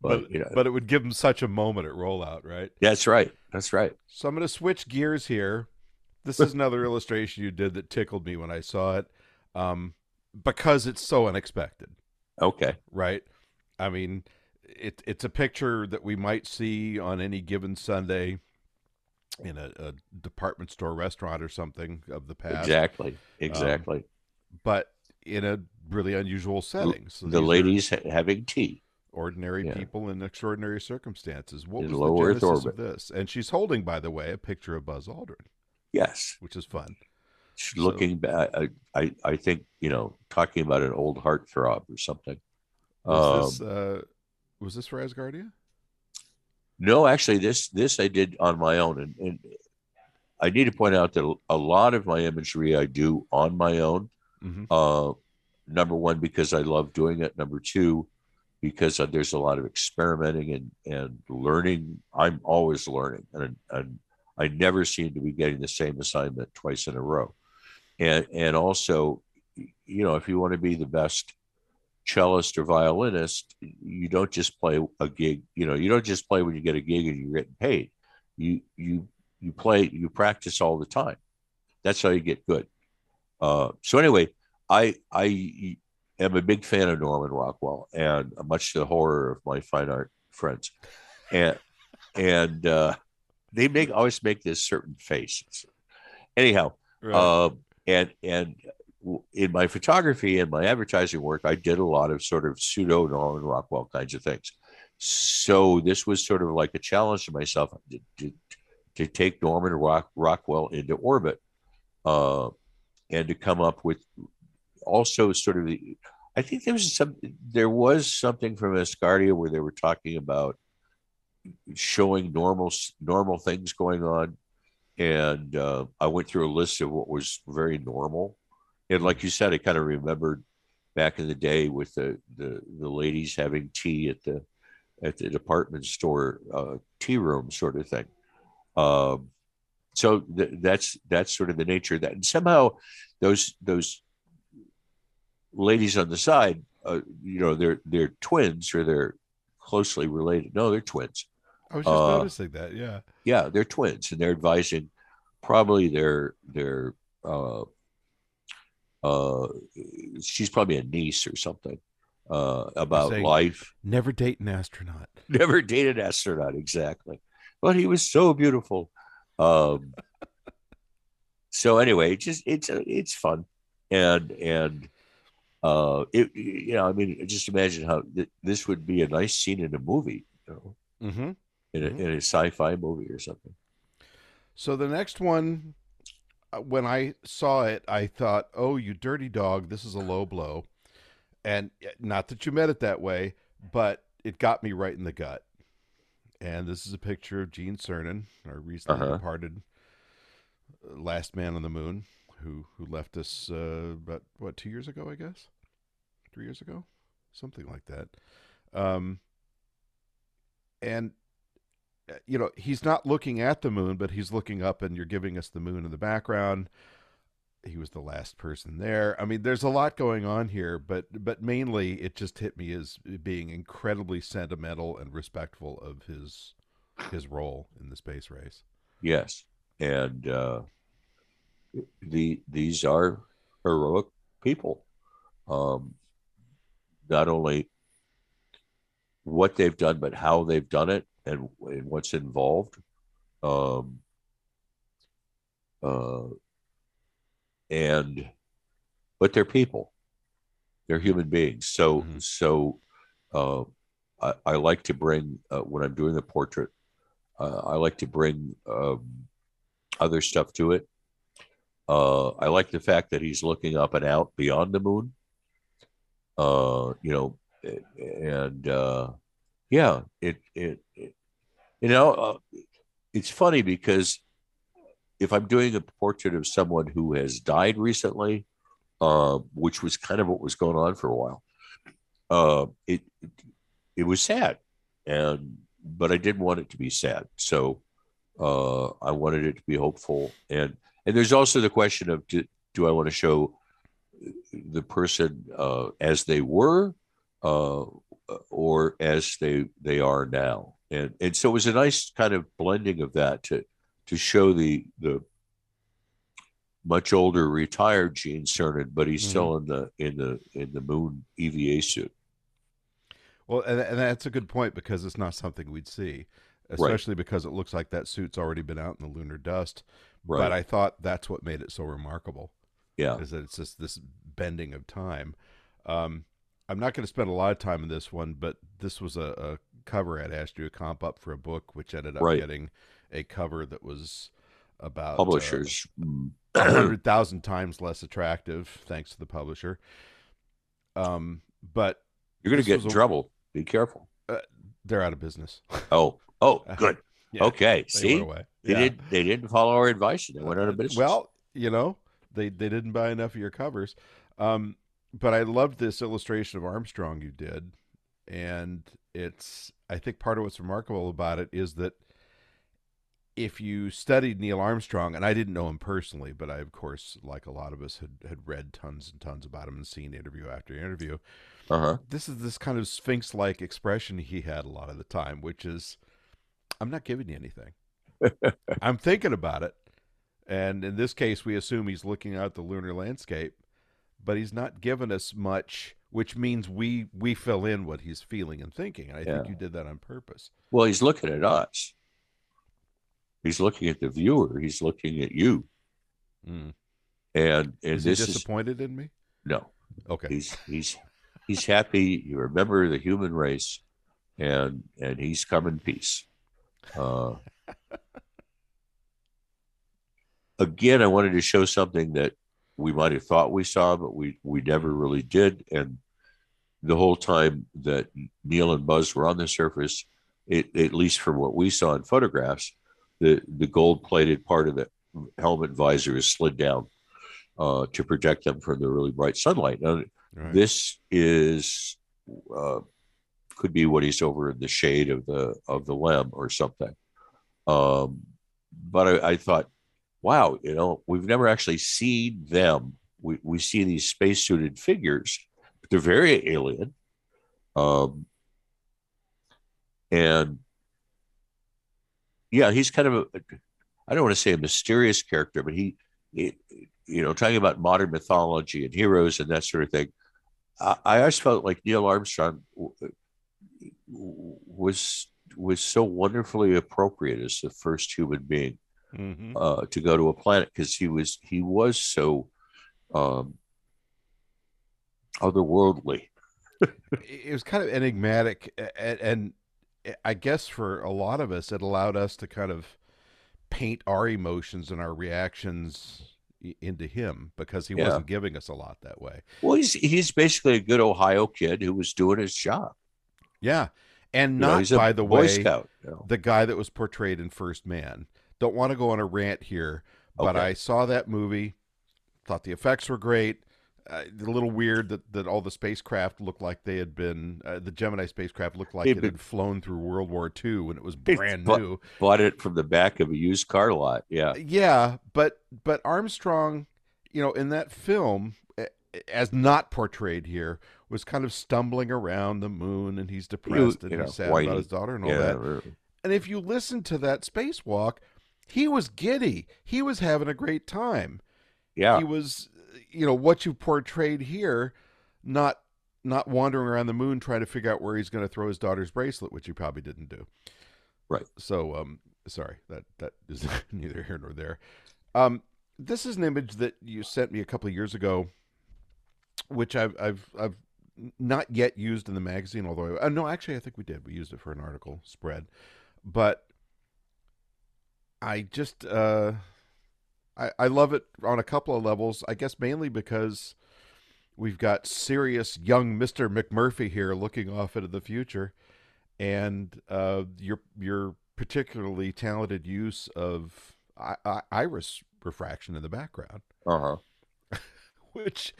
But, but you know, but it would give them such a moment at rollout, right? that's right. That's right. So I'm going to switch gears here. This is another illustration you did that tickled me when I saw it, um, because it's so unexpected, Okay. right? I mean, it, it's a picture that we might see on any given Sunday in a, a department store, restaurant, or something of the past, Exactly. Um, exactly. but in a really unusual setting. So the ladies ha- having tea. ordinary Yeah. people in extraordinary circumstances. What In was low the Earth genesis of this? And she's holding, by the way, a picture of Buzz Aldrin, Yes. which is fun. Looking back, I, I, think, you know, talking about an old heartthrob or something. Was Um, this uh, was this for Asgardia? No, actually, this this I did on my own, and, and I need to point out that a lot of my imagery I do on my own. Mm-hmm. Uh, number one, because I love doing it. Number two, because uh, there's a lot of experimenting and and learning. I'm always learning, and and I never seem to be getting the same assignment twice in a row. And and also, you know, if you want to be the best cellist or violinist, you don't just play a gig. You know, you don't just play when you get a gig and you're getting paid. You you you play you practice all the time. That's how you get good. Uh, so anyway, I I am a big fan of Norman Rockwell, and much to the horror of my fine art friends, and and uh, they make always make this certain face. Anyhow, Right. um, and and in my photography and my advertising work, I did a lot of sort of pseudo Norman Rockwell kinds of things. So this was sort of like a challenge to myself to, to, to take Norman Rock, Rockwell into orbit, uh, and to come up with also sort of the. I think there was some. There was something from Asgardia where they were talking about showing normal normal things going on and uh, I went through a list of what was very normal. And like you said, I kind of remembered back in the day with the the, the ladies having tea at the at the department store uh, tea room sort of thing. Um, so th- that's that's sort of the nature of that. And somehow those those ladies on the side, uh, you know, they're they're twins or they're closely related. No, they're twins I was just uh, noticing that. Yeah. Yeah they're twins and they're advising probably their their uh uh she's probably a niece or something uh about saying- life. Never date an astronaut. never dated astronaut exactly. But he was so beautiful. Um so anyway just it's it's fun. And and uh it you know i mean just imagine how th- this would be a nice scene in a movie you know? Mm-hmm. In a, Mhm. in a sci-fi movie or something So the next one, uh, when I saw it, I thought, "Oh, you dirty dog! This is a low blow," and uh, not that you meant it that way, but it got me right in the gut. And this is a picture of Gene Cernan, our recently Uh-huh. departed uh, last man on the moon, who who left us uh, about what two years ago, I guess, three years ago, something like that. Um, and you know he's not looking at the moon but he's looking up and you're giving us the moon in the background he was the last person there. I mean, there's a lot going on here, but but mainly it just hit me as being incredibly sentimental and respectful of his his role in the space race. Yes, and uh, the these are heroic people. Um, not only what they've done, but how they've done it and, and what's involved. Um, uh, and but they're people they're human beings so mm-hmm. so uh, I, I, like to bring uh, when i'm doing a portrait uh, i like to bring um, other stuff to it uh, i like the fact that he's looking up and out beyond the moon uh, you know and uh, yeah it, it you know it's funny because if I'm doing a portrait of someone who has died recently, uh, which was kind of what was going on for a while, uh, it, it, it was sad, and but I didn't want it to be sad, so uh, I wanted it to be hopeful, and and there's also the question of do, do I want to show the person uh, as they were, uh, or as they they are now, and and so it was a nice kind of blending of that to to show the the much older retired Gene Cernan, but he's mm-hmm. still in the in the in the moon EVA suit. Well, and, and that's a good point because it's not something we'd see, especially right. because it looks like that suit's already been out in the lunar dust. Right. But I thought that's what made it so remarkable. Yeah, is that it's just this bending of time. Um, I'm not going to spend a lot of time in this one, but this was a, a cover I'd asked you to comp up for a book, which ended up right. getting a cover that was about publishers uh, a hundred thousand times less attractive, thanks to the publisher. Um, but you're going to get in a, trouble. Be careful. Uh, they're out of business. Oh, oh, good. yeah, okay, see, they yeah. did. They didn't follow our advice. They went out of business. Well, you know, they they didn't buy enough of your covers. Um, but I loved this illustration of Armstrong you did, and it's. I think part of what's remarkable about it is that if you studied Neil Armstrong, and I didn't know him personally, but I, of course, like a lot of us, had, had read tons and tons about him and seen interview after interview. Uh-huh. This is this kind of sphinx like expression he had a lot of the time, which is, I'm not giving you anything. I'm thinking about it. And in this case, we assume he's looking out the lunar landscape, but he's not given us much, which means we we fill in what he's feeling and thinking. And I yeah. think you did that on purpose. Well, he's looking at us. He's looking at the viewer. He's looking at you. Mm. And and is this he disappointed is, in me? No. Okay. He's he's he's happy. You remember the human race, and and he's come in peace. Uh, again, I wanted to show something that we might have thought we saw, but we we never really did. And the whole time that Neil and Buzz were on the surface, it, at least from what we saw in photographs, the the gold plated part of the helmet visor is slid down uh, to protect them from the really bright sunlight. Now, right. this is uh, could be what he's over in the shade of the of the LEM or something. Um, but I, I, thought, wow, you know, we've never actually seen them. We we see these spacesuited figures, but they're very alien. Um, and yeah, he's kind of a, I don't want to say a mysterious character, but he, he you know, talking about modern mythology and heroes and that sort of thing. I, I always felt like Neil Armstrong was was so wonderfully appropriate as the first human being mm-hmm. uh, to go to a planet because he was he was so um, otherworldly. it was kind of enigmatic, and, and I guess for a lot of us, it allowed us to kind of paint our emotions and our reactions into him because he yeah. wasn't giving us a lot that way. Well, he's he's basically a good Ohio kid who was doing his job. Yeah, and not you know, by the Boy way Scout, you know? the guy that was portrayed in First Man. Don't want to go on a rant here, but okay. I saw that movie, thought the effects were great uh, a little weird that, that all the spacecraft looked like they had been uh, the Gemini spacecraft looked like it had flown through World War II when it was brand bought, new. Bought it from the back of a used car lot. Yeah, yeah, but but Armstrong, you know, in that film, as not portrayed here, was kind of stumbling around the moon, and he's depressed you, and he's sad about his daughter and all yeah, that. Really. And if you listen to that spacewalk, he was giddy. He was having a great time. Yeah, he was. You know what you portrayed here, not not wandering around the moon trying to figure out where he's going to throw his daughter's bracelet, which he probably didn't do. Right. So, um, sorry that that is neither here nor there. Um, this is an image that you sent me a couple of years ago, which I've I've I've not yet used in the magazine. Although uh, no, actually, I think we did. We used it for an article spread, but I just uh, I I love it on a couple of levels. I guess mainly because we've got serious young Mister McMurphy here looking off into the future, and uh, your your particularly talented use of I- I- iris refraction in the background. Uh huh. Which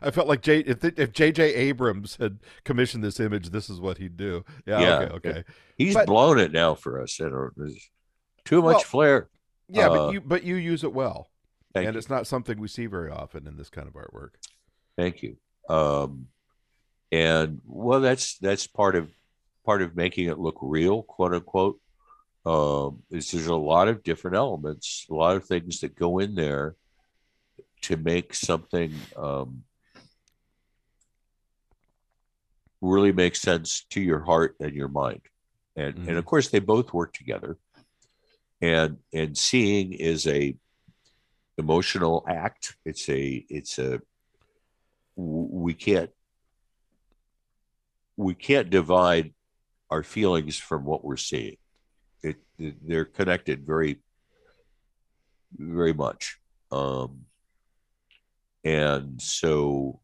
I felt like J if if J.J. Abrams had commissioned this image, this is what he'd do. Yeah. yeah okay. Okay. He's but, blown it now for us. Too much well, flare. Yeah, uh, but you but you use it well, and you. it's not something we see very often in this kind of artwork. Thank you. Um, and well, that's that's part of part of making it look real, quote unquote um, is there's a lot of different elements, a lot of things that go in there to make something um, really make sense to your heart and your mind. And mm-hmm. and of course they both work together. And and seeing is a emotional act. It's a it's a we can't we can't divide our feelings from what we're seeing it, they're connected very, very much. Um, and so,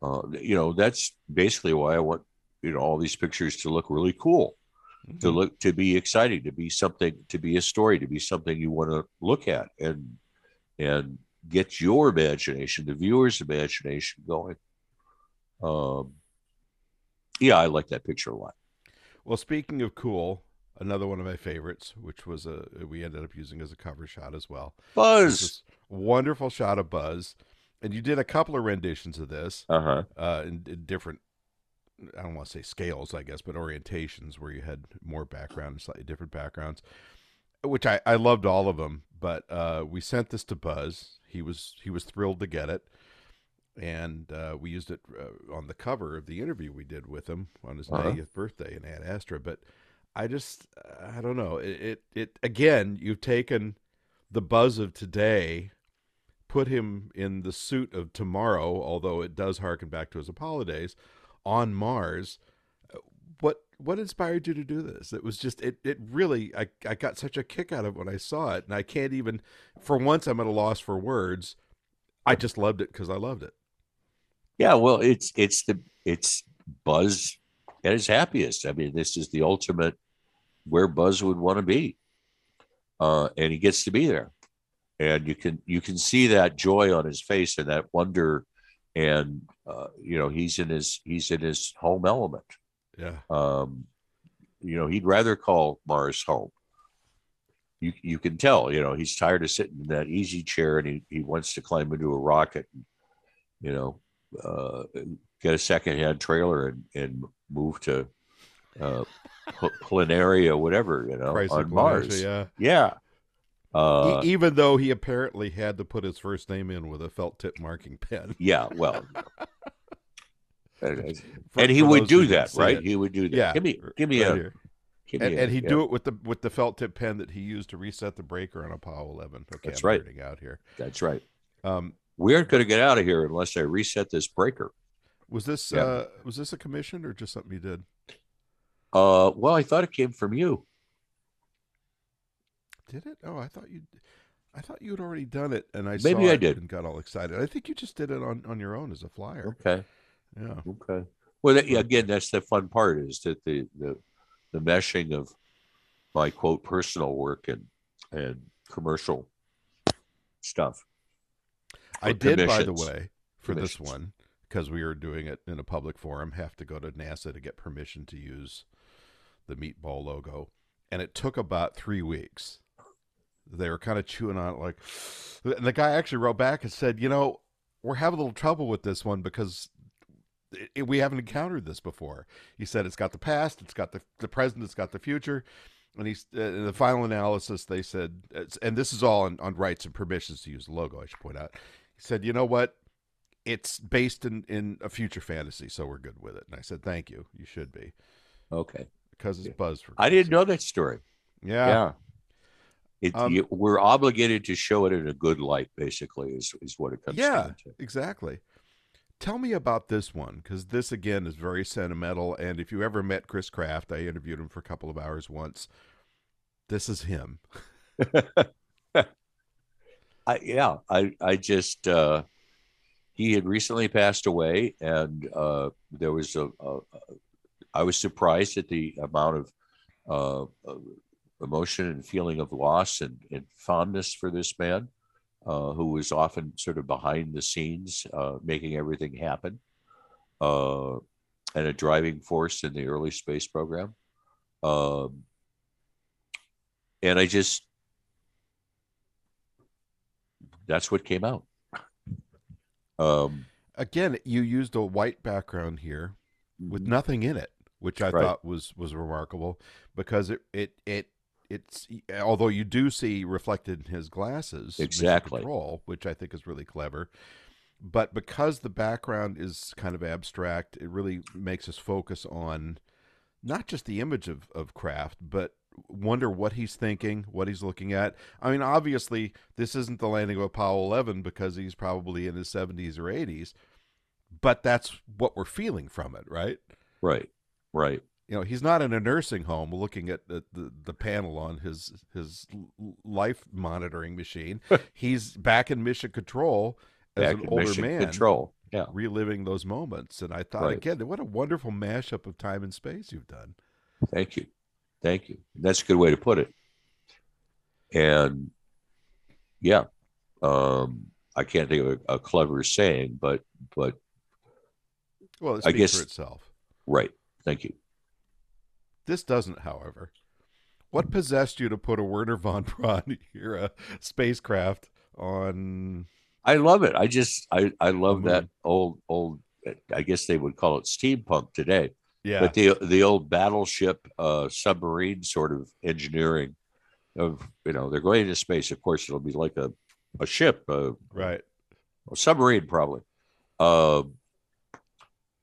uh, you know, that's basically why I want you know all these pictures to look really cool, mm-hmm. to look to be exciting, to be something, to be a story, to be something you want to look at and and get your imagination, the viewer's imagination going. Um, yeah, I like that picture a lot. Well, speaking of cool, another one of my favorites, which was a we ended up using as a cover shot as well. Buzz, wonderful shot of Buzz, and you did a couple of renditions of this, uh-huh. uh in, in different. I don't want to say scales, I guess, but orientations where you had more background, slightly different backgrounds, which I, I loved all of them. But uh, we sent this to Buzz. He was he was thrilled to get it, and uh, we used it uh, on the cover of the interview we did with him on his uh-huh. 90th birthday in Ad Astra. But I just I don't know. It, it, it again. You've taken the buzz of today, put him in the suit of tomorrow. Although it does harken back to his Apollo days on Mars. What what inspired you to do this? It was just it it really I I got such a kick out of it when I saw it, and I can't even for once I'm at a loss for words. I just loved it because I loved it. Yeah, well, it's it's the it's Buzz at his happiest. I mean, this is the ultimate where Buzz would want to be, uh, and he gets to be there, and you can you can see that joy on his face and that wonder, and uh, you know he's in his he's in his home element. Yeah. Um, you know he'd rather call Mars home. You you can tell you know he's tired of sitting in that easy chair and he he wants to climb into a rocket, and, you know, uh, get a secondhand trailer and and move to uh, planaria, whatever, you know, Chrysler on Mars. Yeah. Yeah. Uh, e- even though he apparently had to put his first name in with a felt tip marking pen. Yeah, well, and, for, and he would do that, right? It. He would do that. Yeah, give me, give me right a. Give and, and he'd yeah. do it with the with the felt tip pen that he used to reset the breaker on Apollo 11. Okay, That's I'm right. Out here. That's right. Um, we aren't going to get out of here unless I reset this breaker. Was this yeah. uh, was this a commission or just something you did? Uh, well, I thought it came from you. Did it? Oh, I thought you. I thought you had already done it, and I maybe I did and got all excited. I think you just did it on on your own as a flyer. Okay. Yeah. Okay. Well, that, yeah, again, that's the fun part is that the the the meshing of my quote personal work and and commercial stuff. I did, by the way, for this one because we were doing it in a public forum, have to go to NASA to get permission to use the meatball logo, and it took about three weeks. They were kind of chewing on it, like. And the guy actually wrote back and said, "You know, we're having a little trouble with this one because it, we haven't encountered this before." He said, "It's got the past, it's got the the present, it's got the future." And he's uh, in the final analysis. They said, and this is all on, on rights and permissions to use the logo. I should point out. He said, "You know what? It's based in in a future fantasy, so we're good with it." And I said, "Thank you. You should be." Okay. Because it's buzz for. I didn't know that story. Yeah. Yeah. It, Um, you, we're obligated to show it in a good light, basically, is, is what it comes Yeah, down to. Yeah, exactly. Tell me about this one because this again is very sentimental. And if you ever met Chris Kraft, I interviewed him for a couple of hours once. This is him. I, yeah, I, I just, uh, he had recently passed away, and uh, there was a, a, a, I was surprised at the amount of uh, uh, emotion and feeling of loss and, and fondness for this man, uh, who was often sort of behind the scenes, uh, making everything happen, uh, and a driving force in the early space program. Um, and I just, that's what came out. Um, Again, you used a white background here with nothing in it, which I Right. thought was was remarkable because it it it it's although you do see reflected in his glasses Exactly. control, which I think is really clever. But because the background is kind of abstract, it really makes us focus on not just the image of, of Kraft, but wonder what he's thinking, what he's looking at. I mean, obviously, this isn't the landing of Apollo 11 because he's probably in his 70s or 80s, but that's what we're feeling from it, right? right, right. You know, he's not in a nursing home looking at the, the, the panel on his his life monitoring machine. he's back in mission control as Back an older mission man, control. Yeah. reliving those moments. And I thought, Right. again, what a wonderful mashup of time and space you've done. Thank you. Thank you. That's a good way to put it. And yeah, um, I can't think of a, a clever saying, but but Well, it I guess- for itself. right. Thank you. This doesn't, however. What possessed you to put a Wernher von Braun era spacecraft on? I love it. I just I I love that old old. I guess they would call it steampunk today, Yeah, but the the old battleship uh, submarine sort of engineering of you know they're going into space. Of course, it'll be like a a ship, a, right. a submarine probably um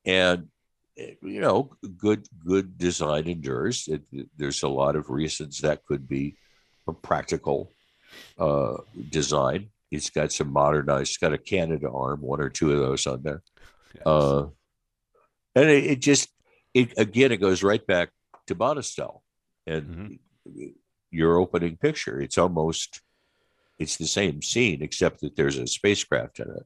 and you know good good design endures it, there's a lot of reasons that could be a practical uh design. It's got some modernized it's got a Canadarm one or two of those on there. Uh and it, it just it again it goes right back to Bonestell and your opening picture it's almost it's the same scene except that there's a spacecraft in it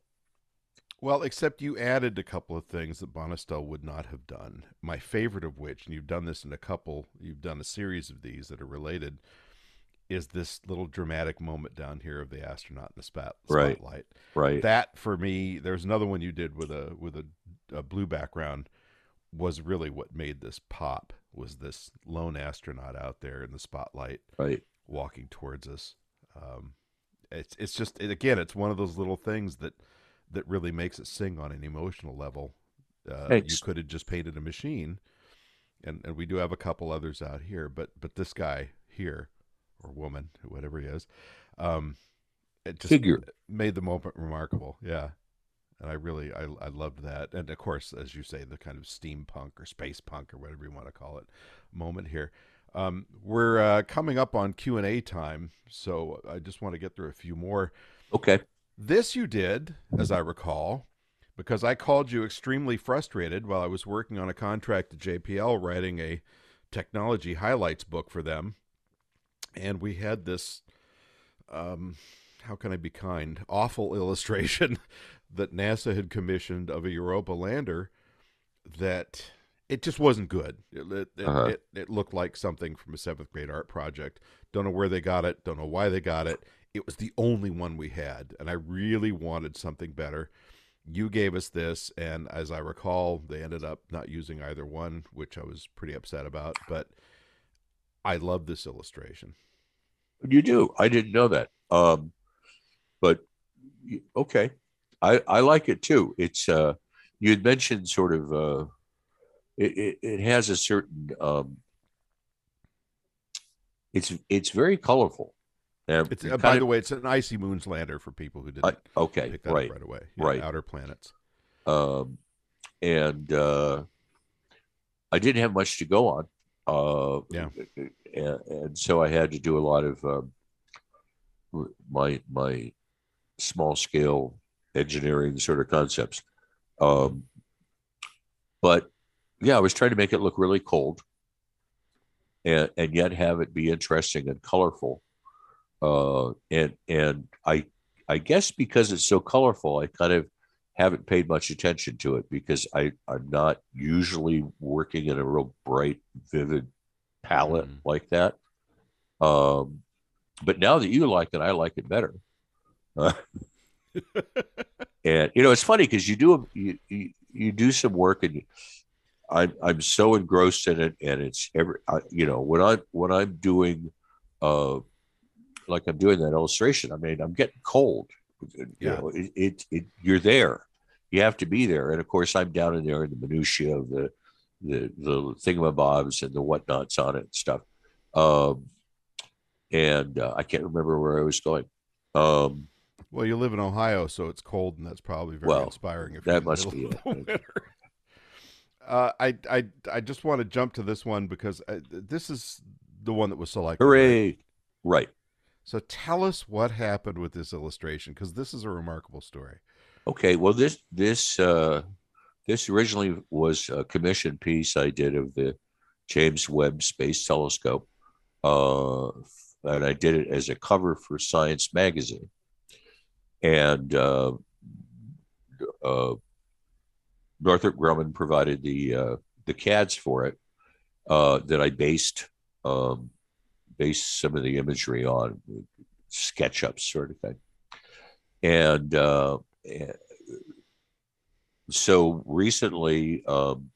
Well, except you added a couple of things that Bonestell would not have done. My favorite of which, and you've done this in a couple, you've done a series of these that are related, is this little dramatic moment down here of the astronaut in the spot, Right. spotlight. right That for me, there's another one you did with a with a, a blue background, was really what made this pop. Was this lone astronaut out there in the spotlight? right walking towards us. Um, it's it's just it, again, it's one of those little things that that really makes it sing on an emotional level. Uh, you could have just painted a machine, and and we do have a couple others out here, but but this guy here or woman, whatever he is, um, it just Figure. made the moment remarkable. Yeah. And I really, I, I loved that, and of course, as you say, the kind of steampunk or space punk or whatever you want to call it, moment here. Um, we're uh, coming up on Q and A time, so I just want to get through a few more. okay This you did, as I recall, because I called you extremely frustrated while I was working on a contract at JPL, writing a technology highlights book for them, and we had this. Um, how can I be kind? Awful illustration that NASA had commissioned of a Europa lander that it just wasn't good. It, it, Uh-huh. it, it looked like something from a seventh grade art project. Don't know where they got it. Don't know why they got it. It was the only one we had, and I really wanted something better. You gave us this, and as I recall, they ended up not using either one, which I was pretty upset about. But I love this illustration. You do. I didn't know that. Um, but okay, I I like it too. It's uh, you had mentioned sort of uh, it, it, it has a certain um, it's it's very colorful. It's, uh, by of, the way, it's an icy moons lander for people who didn't. Uh, okay, right, right away. Yeah, right, outer planets. Um, and uh, I didn't have much to go on. Uh, yeah, and, and so I had to do a lot of um, my my small scale engineering sort of concepts. Um, but yeah, I was trying to make it look really cold, and and yet have it be interesting and colorful. Uh, and and I I guess because it's so colorful, I kind of haven't paid much attention to it because I I'm not usually working in a real bright, vivid palette mm. like that. Um, but now that you like it, I like it better. Uh, and you know, it's funny because you do you, you, you do some work and you, I'm I'm so engrossed in it, and it's every I, you know when I when I'm doing, uh, like I'm doing that illustration. I mean, I'm getting cold. You yeah. know, it, it, it you're there. You have to be there, and of course, I'm down in there in the minutia of the the the thingamabobs and the whatnots on it and stuff. Um, and uh, I can't remember where I was going. Um, well, you live in Ohio, so it's cold, and that's probably very well, inspiring. If that must be it. Uh, I I I just want to jump to this one because I, uh, this is the one that was selected. Hooray! Right? So tell us what happened with this illustration because this is a remarkable story. Okay, well this this uh, this originally was a commission piece I did of the James Webb Space Telescope, uh, and I did it as a cover for Science Magazine, and uh, uh, Northrop Grumman provided the uh, the CADs for it uh, that I based um, based some of the imagery on SketchUp sort of thing, and, uh, and so recently, um,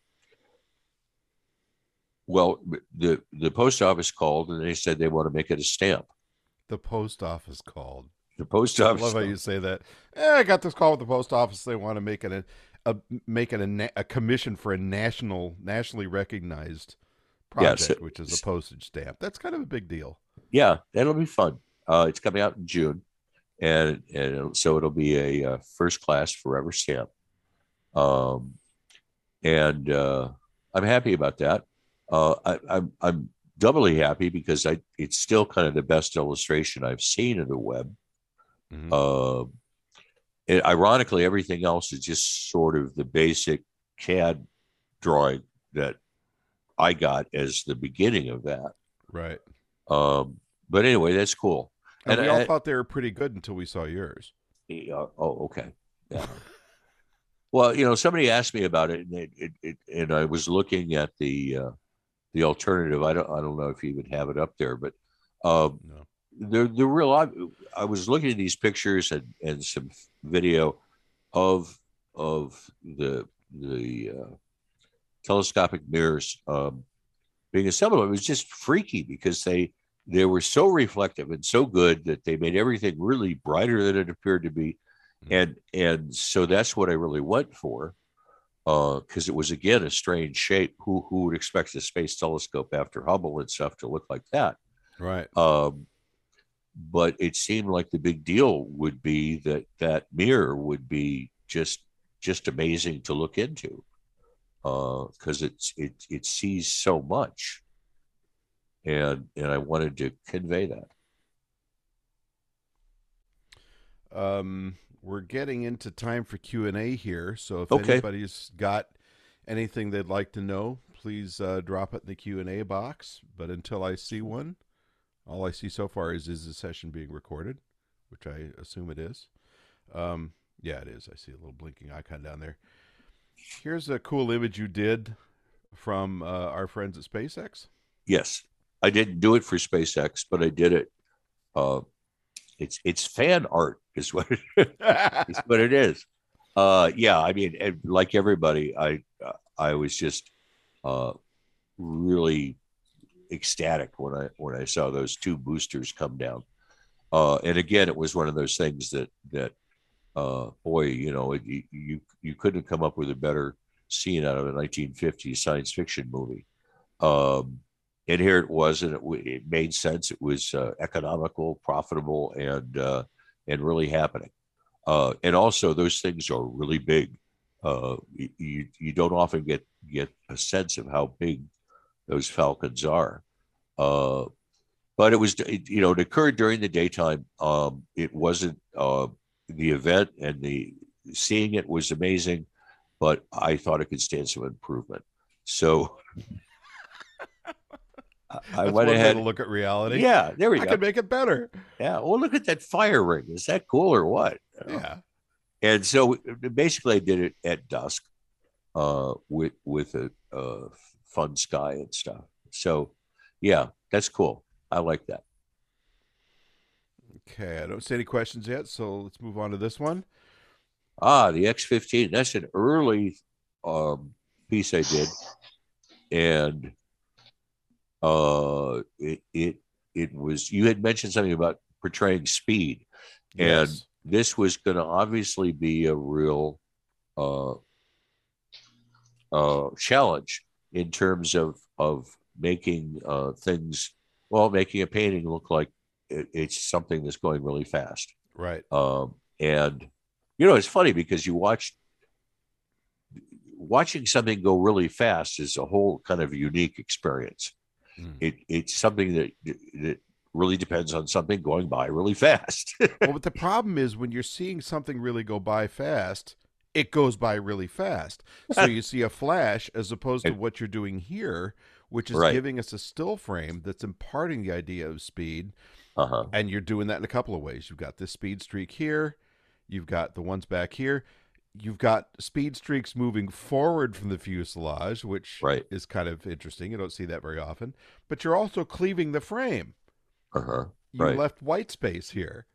well, the the post office called and they said they want to make it a stamp. The post office called. The post office. I love how you say that. Eh, I got this call with the post office. They want to make it a a, making a, a commission for a national, nationally recognized project, yeah, so, which is a postage stamp. That's kind of a big deal. Yeah, that'll be fun. Uh, it's coming out in June, and and so it'll be a, uh, first class forever stamp. Um, and uh, I'm happy about that. Uh, I, I'm I'm doubly happy because I it's still kind of the best illustration I've seen of the Webb. Mm-hmm. Uh, it, ironically, everything else is just sort of the basic CAD drawing that I got as the beginning of that. Right. Um, but anyway, that's cool. And, and we all I, thought they were pretty good until we saw yours. Yeah, oh, okay. Yeah. well, you know, somebody asked me about it, and it, it, it, and I was looking at the uh, the alternative. I don't I don't know if you even have it up there, but um, no the the real I, I was looking at these pictures and, and some video of of the the uh, telescopic mirrors um, being assembled. It was just freaky because they they were so reflective and so good that they made everything really brighter than it appeared to be, mm-hmm. and and so that's what I really went for because uh, it was again a strange shape. Who who would expect a space telescope after Hubble and stuff to look like that? Right. Um, but it seemed like the big deal would be that that mirror would be just just amazing to look into because uh, it's it it sees so much and and I wanted to convey that. Um, we're getting into time for Q and A here, so if okay. anybody's got anything they'd like to know, please uh, drop it in the Q and A box. But until I see one, all I see so far is is the session being recorded, which I assume it is. Um, yeah, it is. I see a little blinking icon down there. Here's a cool image you did from uh, our friends at SpaceX. Yes, I didn't do it for SpaceX, but I did it. Uh, it's it's fan art, is what it is. what it is. Uh, yeah, I mean, like everybody, I I was just uh, really ecstatic when I when I saw those two boosters come down. Uh, and again, it was one of those things that that uh, boy, you know, it, you, you couldn't come up with a better scene out of a 1950s science fiction movie. Um, and here it was, and it, it made sense. It was uh, economical, profitable, and uh, and really happening. Uh, and also, those things are really big. Uh, you you don't often get get a sense of how big those falcons are. Uh, but it was, you know, it occurred during the daytime. Um, it wasn't the event, and the seeing it was amazing, but I thought it could stand some improvement. So I went ahead to look at reality. Yeah, there we I go. I can make it better. Yeah. Well, look at that fire ring. Is that cool or what? Yeah. And so basically, I did it at dusk, uh, with with a, a fun sky and stuff. So, yeah, that's cool. I like that. Okay, I don't see any questions yet, so let's move on to this one. Ah, the X15. That's an early um, piece I did, and uh, it it it was. You had mentioned something about portraying speed, and yes. this was going to obviously be a real uh, uh, challenge in terms of of making uh, things well, making a painting look like it, it's something that's going really fast. Right. Um, and you know, it's funny because you watch watching something go really fast is a whole kind of unique experience. Mm. It it's something that that really depends on something going by really fast. well, but the problem is when you're seeing something really go by fast, it goes by really fast. So you see a flash as opposed to what you're doing here, which is right. giving us a still frame that's imparting the idea of speed. Uh-huh. And you're doing that in a couple of ways. You've got this speed streak here, you've got the ones back here. You've got speed streaks moving forward from the fuselage, which right. is kind of interesting. You don't see that very often. But you're also cleaving the frame. Uh-huh. You right. left white space here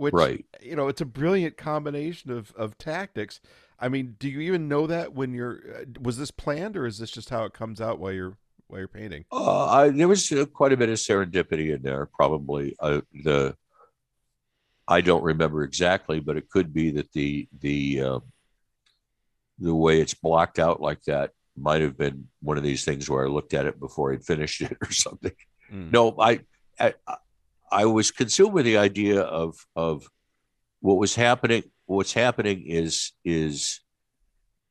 which right. you know it's a brilliant combination of of tactics. I mean, do you even know that when you're uh, was this planned or is this just how it comes out while you're while you're painting? Uh, I, there was uh, quite a bit of serendipity in there. Probably uh, the I don't remember exactly, but it could be that the the uh, the way it's blocked out like that might have been one of these things where I looked at it before I'd finished it or something. Mm. No, I, I I was consumed with the idea of of what was happening. What's happening is is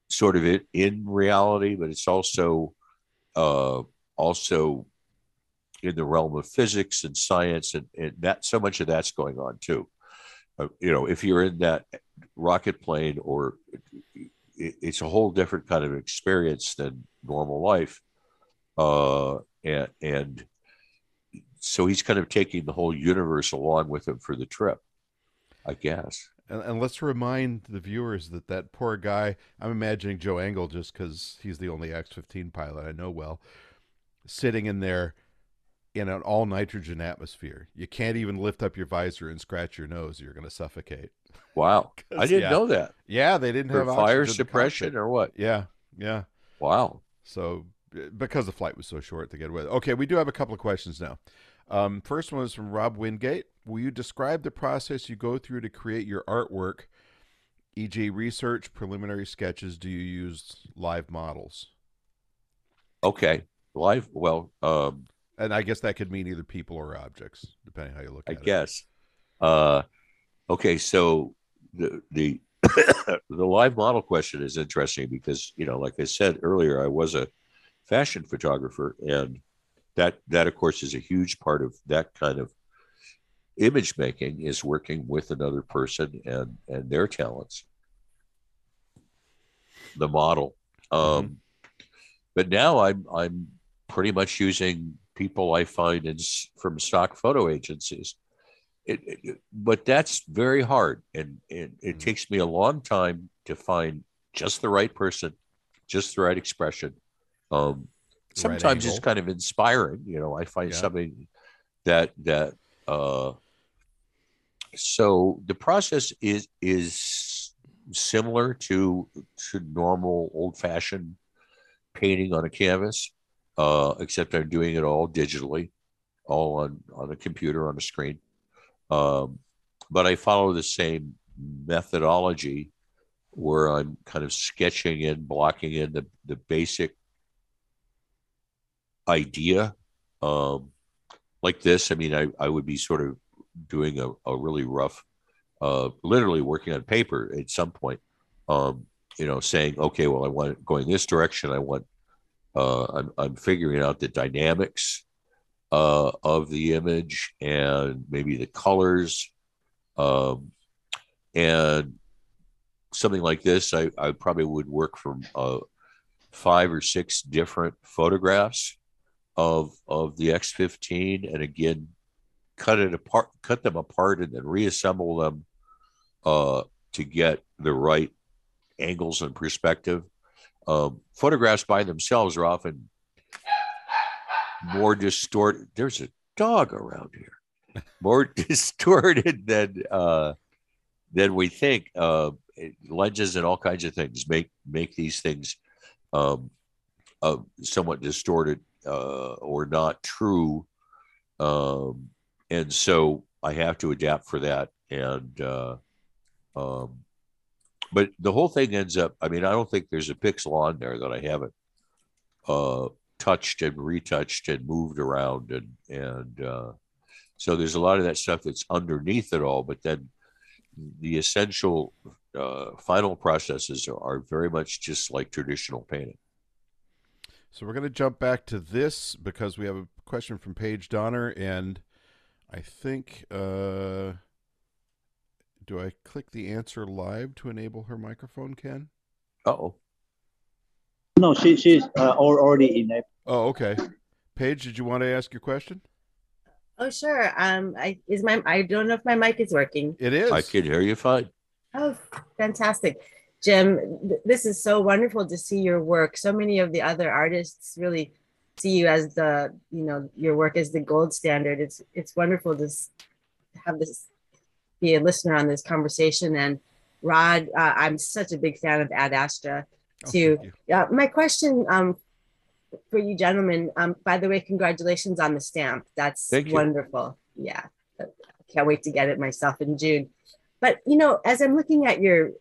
sort of it in reality, but it's also uh, also in the realm of physics and science, and, and that so much of that's going on too. Uh, you know, if you're in that rocket plane, or it, it's a whole different kind of experience than normal life, uh, and and so he's kind of taking the whole universe along with him for the trip, I guess. And, and let's remind the viewers that that poor guy, I'm imagining Joe Engle just because he's the only X 15 pilot I know well, sitting in there in an all nitrogen atmosphere. You can't even lift up your visor and scratch your nose. You're going to suffocate. Wow. I didn't yeah. know that. Yeah, they didn't For have fire suppression or what? Yeah. Yeah. Wow. So because the flight was so short to get away. Okay, we do have a couple of questions now. Um, first one is from Rob Wingate. Will you describe the process you go through to create your artwork, e.g., research, preliminary sketches? Do you use live models? Okay, live. Well, um, and I guess that could mean either people or objects, depending how you look at I it. I guess. Uh, okay, so the the the live model question is interesting because you know, like I said earlier, I was a fashion photographer, and that that of course is a huge part of that kind of image making is working with another person and and their talents the model mm-hmm. um but now i'm i'm pretty much using people i find in from stock photo agencies it, it, but that's very hard and, and it mm-hmm. takes me a long time to find just the right person just the right expression um sometimes it's kind of inspiring you know i find yeah. something that that uh so the process is is similar to to normal old fashioned painting on a canvas uh, except I'm doing it all digitally, all on on a computer on a screen. Um, but I follow the same methodology where I'm kind of sketching in, blocking in the the basic idea. Um, like this, I mean, I, I would be sort of doing a, a really rough, uh, literally working on paper at some point. Um, you know, saying, okay, well, I want it going this direction. I want, uh, I'm, I'm figuring out the dynamics uh, of the image and maybe the colors. Um, and something like this, I, I probably would work from uh, five or six different photographs of of the X15, and again, cut it apart, cut them apart, and then reassemble them uh, to get the right angles and perspective. Um, photographs by themselves are often more distorted. There's a dog around here, more distorted than uh, than we think. Uh, lenses and all kinds of things make make these things um, uh, somewhat distorted uh, or not true, um, and so I have to adapt for that. And uh, um, but the whole thing ends up. I mean, I don't think there's a pixel on there that I haven't uh, touched and retouched and moved around, and and uh, so there's a lot of that stuff that's underneath it all. But then the essential uh, final processes are, are very much just like traditional painting. So we're going to jump back to this because we have a question from Paige Donner, and I think uh, do I click the answer live to enable her microphone, Ken? Oh. No, she she's uh, already enabled. Oh, okay. Paige, did you want to ask your question? Oh, sure. Um, I is my I don't know if my mic is working. It is. I can hear you fine. Oh, fantastic. Jim, this is so wonderful to see your work. So many of the other artists really see you as the, you know, your work as the gold standard. It's it's wonderful to have this be a listener on this conversation. And Rod, uh, I'm such a big fan of Ad Astra. Oh, To yeah, my question um, for you gentlemen. Um, by the way, congratulations on the stamp. That's Thank you. wonderful. Yeah, I can't wait to get it myself in June. But you know, as I'm looking at your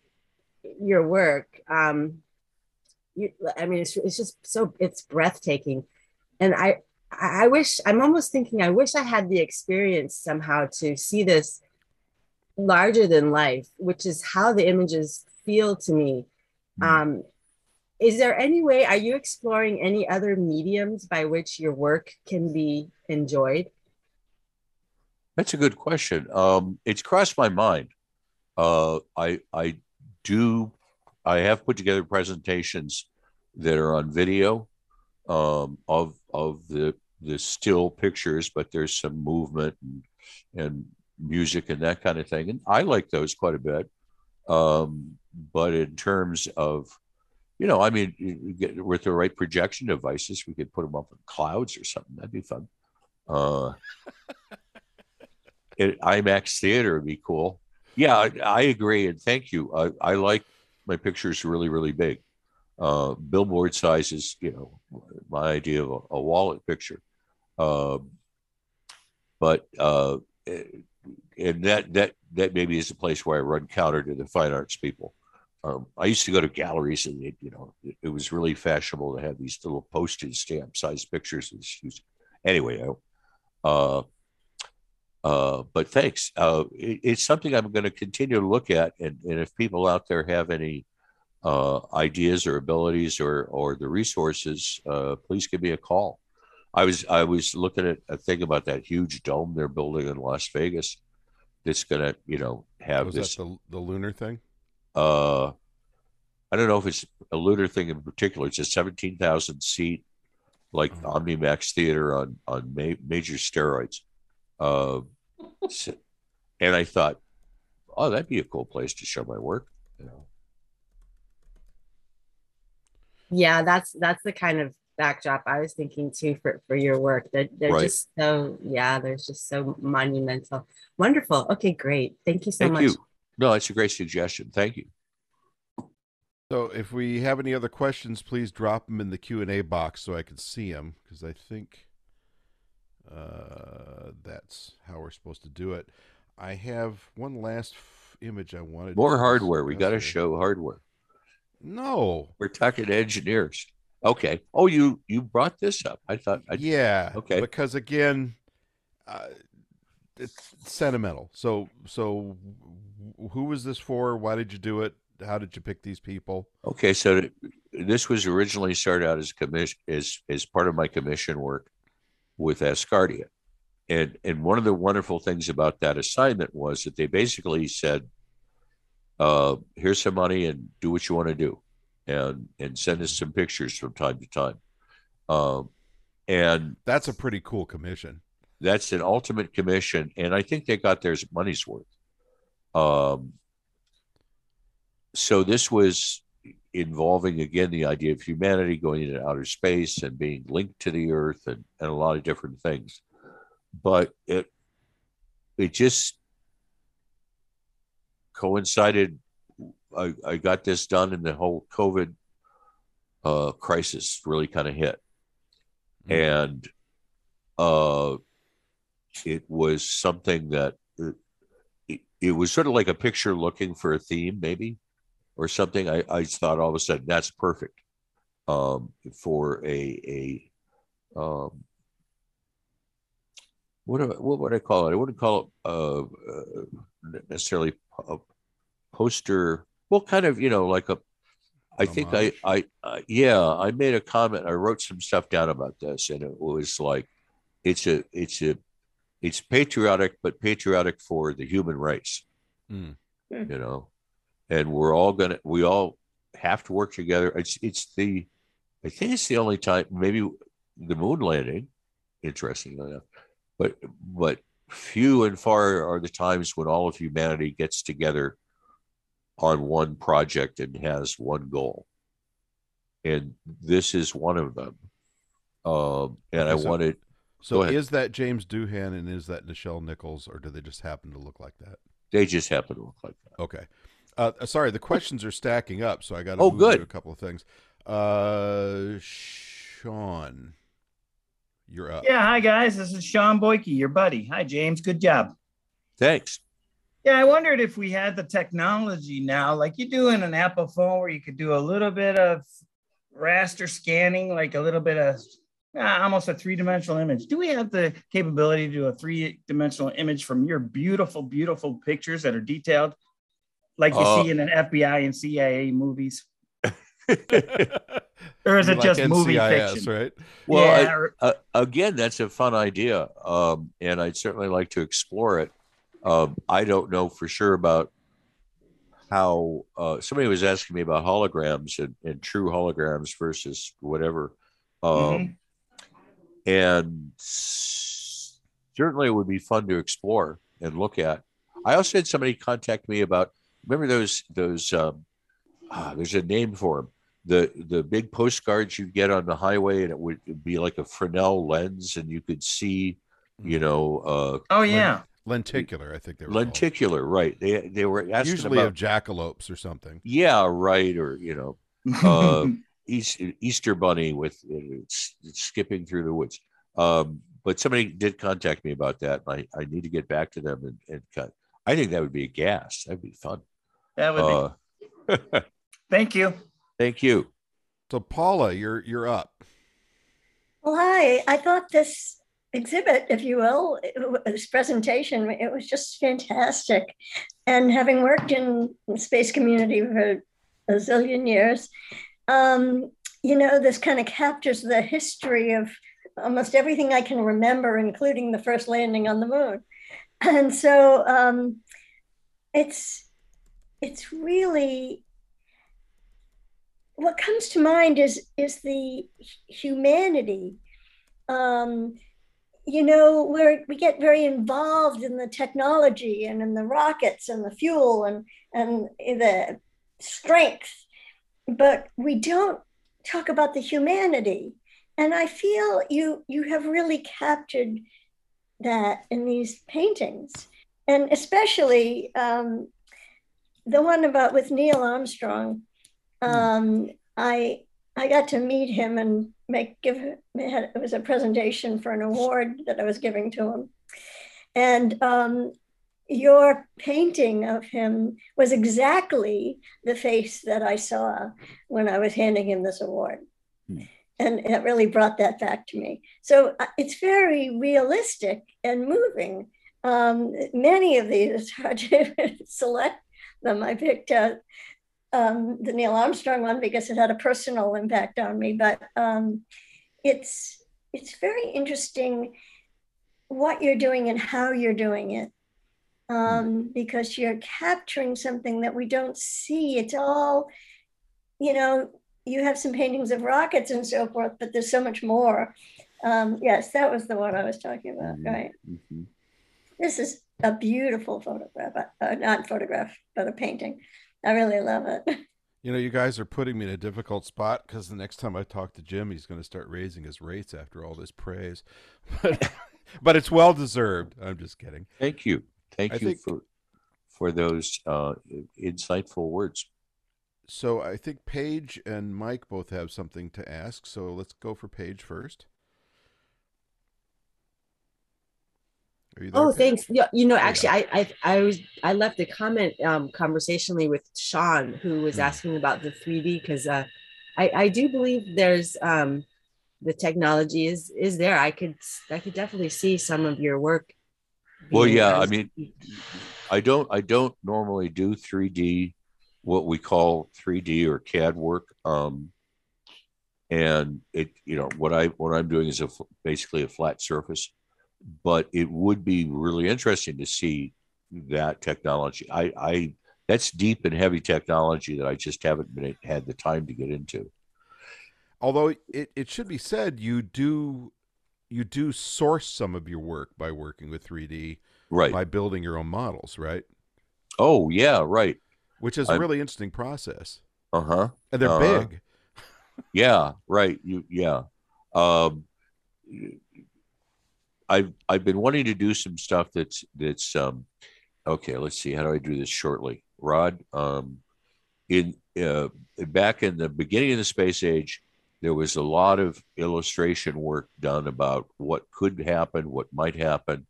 your work, um, you, I mean, it's, it's just so it's breathtaking, and I I wish I'm almost thinking I wish I had the experience somehow to see this larger than life, which is how the images feel to me. Hmm. Um, is there any way? Are you exploring any other mediums by which your work can be enjoyed? That's a good question. Um, it's crossed my mind. Uh, I I do. I have put together presentations that are on video um, of of the the still pictures, but there's some movement and, and music and that kind of thing, and I like those quite a bit. Um, but in terms of you know, I mean, get, with the right projection devices, we could put them up in clouds or something. That'd be fun. Uh, it, IMAX theater would be cool. Yeah, I, I agree, and thank you. I, I like my pictures really, really big. Uh, billboard size is, you know, my idea of a, a wallet picture. Um, but uh, and that that that maybe is a place where I run counter to the fine arts people. Um, I used to go to galleries, and it, you know, it, it was really fashionable to have these little postage stamp sized pictures. Anyway, I, uh, uh, but thanks. Uh, it, it's something I'm going to continue to look at, and, and if people out there have any uh, ideas or abilities or or the resources, uh, please give me a call. I was I was looking at a thing about that huge dome they're building in Las Vegas. That's going to you know have Was this. that the the lunar thing? uh, I don't know if it's a lunar thing in particular. It's a seventeen thousand seat, like Oh. OmniMax theater on on ma- major steroids. Uh, and I thought, oh, that'd be a cool place to show my work. You know, Yeah, that's that's the kind of backdrop I was thinking too for for your work. They're they're Right. just so yeah, they're just so monumental. Wonderful. Okay, great. Thank you so thank much. you. No, it's a great suggestion. Thank you. So if we have any other questions, please drop them in the Q and A box so I can see them because I think uh, that's how we're supposed to do it. I have one last f- image I wanted. More hardware. We got to show hardware. No, we're talking engineers. Okay. Oh, you you brought this up. I thought. I, yeah. Okay. Because again, uh, it's sentimental. So so, who was this for? Why did you do it? How did you pick these people? Okay, so this was originally started out as commission as as part of my commission work with Asgardia, and and one of the wonderful things about that assignment was that they basically said, uh, "Here's some money and do what you want to do." and and send us some pictures from time to time. Um, and that's a pretty cool commission. That's an ultimate commission, and I think they got their money's worth. Um, so this was involving again the idea of humanity going into outer space and being linked to the Earth and, and a lot of different things, but it it just coincided I, I got this done and the whole COVID uh, crisis really kind of hit. Mm-hmm. And uh, it was something that it, it, was sort of like a picture looking for a theme, maybe, or something. I, I thought all of a sudden that's perfect um, for a, a um, what, what would I call it? I wouldn't call it uh, uh, necessarily a poster well, kind of, you know, like a. I think I, I, uh, yeah, I made a comment. I wrote some stuff down about this, and it was like, it's a, it's a, it's patriotic, but patriotic for the human race. Mm. You know, and we're all gonna, we all have to work together. It's, it's the, I think it's the only time, maybe the moon landing, interestingly enough, but, but few and far are the times when all of humanity gets together on one project and has one goal. And this is one of them. Um, and I so, wanted. So is that James Doohan and is that Nichelle Nichols, or do they just happen to look like that? They just happen to look like that. Okay. Uh, sorry, the questions are stacking up, so I got to oh, good. a couple of things. Uh, Sean, you're up. Yeah, hi guys. This is Sean Boyke, your buddy. Hi, James. Good job. Thanks. Yeah, I wondered if we had the technology now, like you do in an Apple phone, where you could do a little bit of raster scanning, like a little bit of uh, almost a three dimensional image. Do we have the capability to do a three dimensional image from your beautiful, beautiful pictures that are detailed, like you uh, see in an FBI and CIA movies? or is it like just NCIS, movie fiction? Right. Well, yeah. I, uh, again, that's a fun idea, um, and I'd certainly like to explore it. Um, I don't know for sure about how uh, somebody was asking me about holograms and, and true holograms versus whatever. Um, mm-hmm. And certainly it would be fun to explore and look at. I also had somebody contact me about remember those those um, ah, there's a name for them the the big postcards you get on the highway and it would be like a Fresnel lens and you could see you know uh, oh yeah lenticular. I think they were lenticular, called. right? They they were asking usually about, of jackalopes or something. Yeah, right. Or you know, uh, Easter Bunny with it's, it's skipping through the woods. Um, but somebody did contact me about that. I, I need to get back to them and, and cut. I think that would be a gas. That'd be fun. That would uh, be. Thank you. Thank you. So Paula, you're you're up. Well, hi. I thought this exhibit, if you will, this presentation, it was just fantastic. And having worked in the space community for a zillion years, um, you know, this kind of captures the history of almost everything I can remember, including the first landing on the moon. And so um, it's it's really what comes to mind is is the humanity um, you know, where we get very involved in the technology and in the rockets and the fuel and and the strength, but we don't talk about the humanity. And I feel you you have really captured that in these paintings, and especially um, the one about with Neil Armstrong. Um, I I got to meet him and make give it was a presentation for an award that I was giving to him, and um, your painting of him was exactly the face that I saw when I was handing him this award. Hmm. And it really brought that back to me. So uh, it's very realistic and moving. Um, many of these, it's hard to select them. I picked uh, um, the Neil Armstrong one because it had a personal impact on me, but um, it's it's very interesting what you're doing and how you're doing it um, because you're capturing something that we don't see. It's all, you know, you have some paintings of rockets and so forth, but there's so much more. Um, yes, that was the one I was talking about, mm-hmm. right? Mm-hmm. This is a beautiful photograph, uh, uh, not photograph, but a painting. I really love it. You know, you guys are putting me in a difficult spot because the next time I talk to Jim, he's going to start raising his rates after all this praise. But, but it's well deserved. I'm just kidding. Thank you. Thank I you think, for for those uh, insightful words. So I think Paige and Mike both have something to ask. So let's go for Paige first. There, oh, Paige? thanks. Yeah, you know, actually, I, I I was I left a comment um, conversationally with Sean, who was mm. asking about the 3D because uh, I I do believe there's um, the technology is is there. I could I could definitely see some of your work well yeah i mean i don't i don't normally do 3d what we call 3d or cad work um and it you know what i what i'm doing is a basically a flat surface but it would be really interesting to see that technology i i that's deep and heavy technology that i just haven't been had the time to get into although it, it should be said you do you do source some of your work by working with 3D, right? By building your own models, right? Oh yeah, right. Which is a I'm, really interesting process. Uh huh. And they're uh-huh. big. yeah, right. You yeah. Um, I've I've been wanting to do some stuff that's that's um, okay. Let's see. How do I do this shortly, Rod? Um, in uh, back in the beginning of the space age, there was a lot of illustration work done about what could happen, what might happen.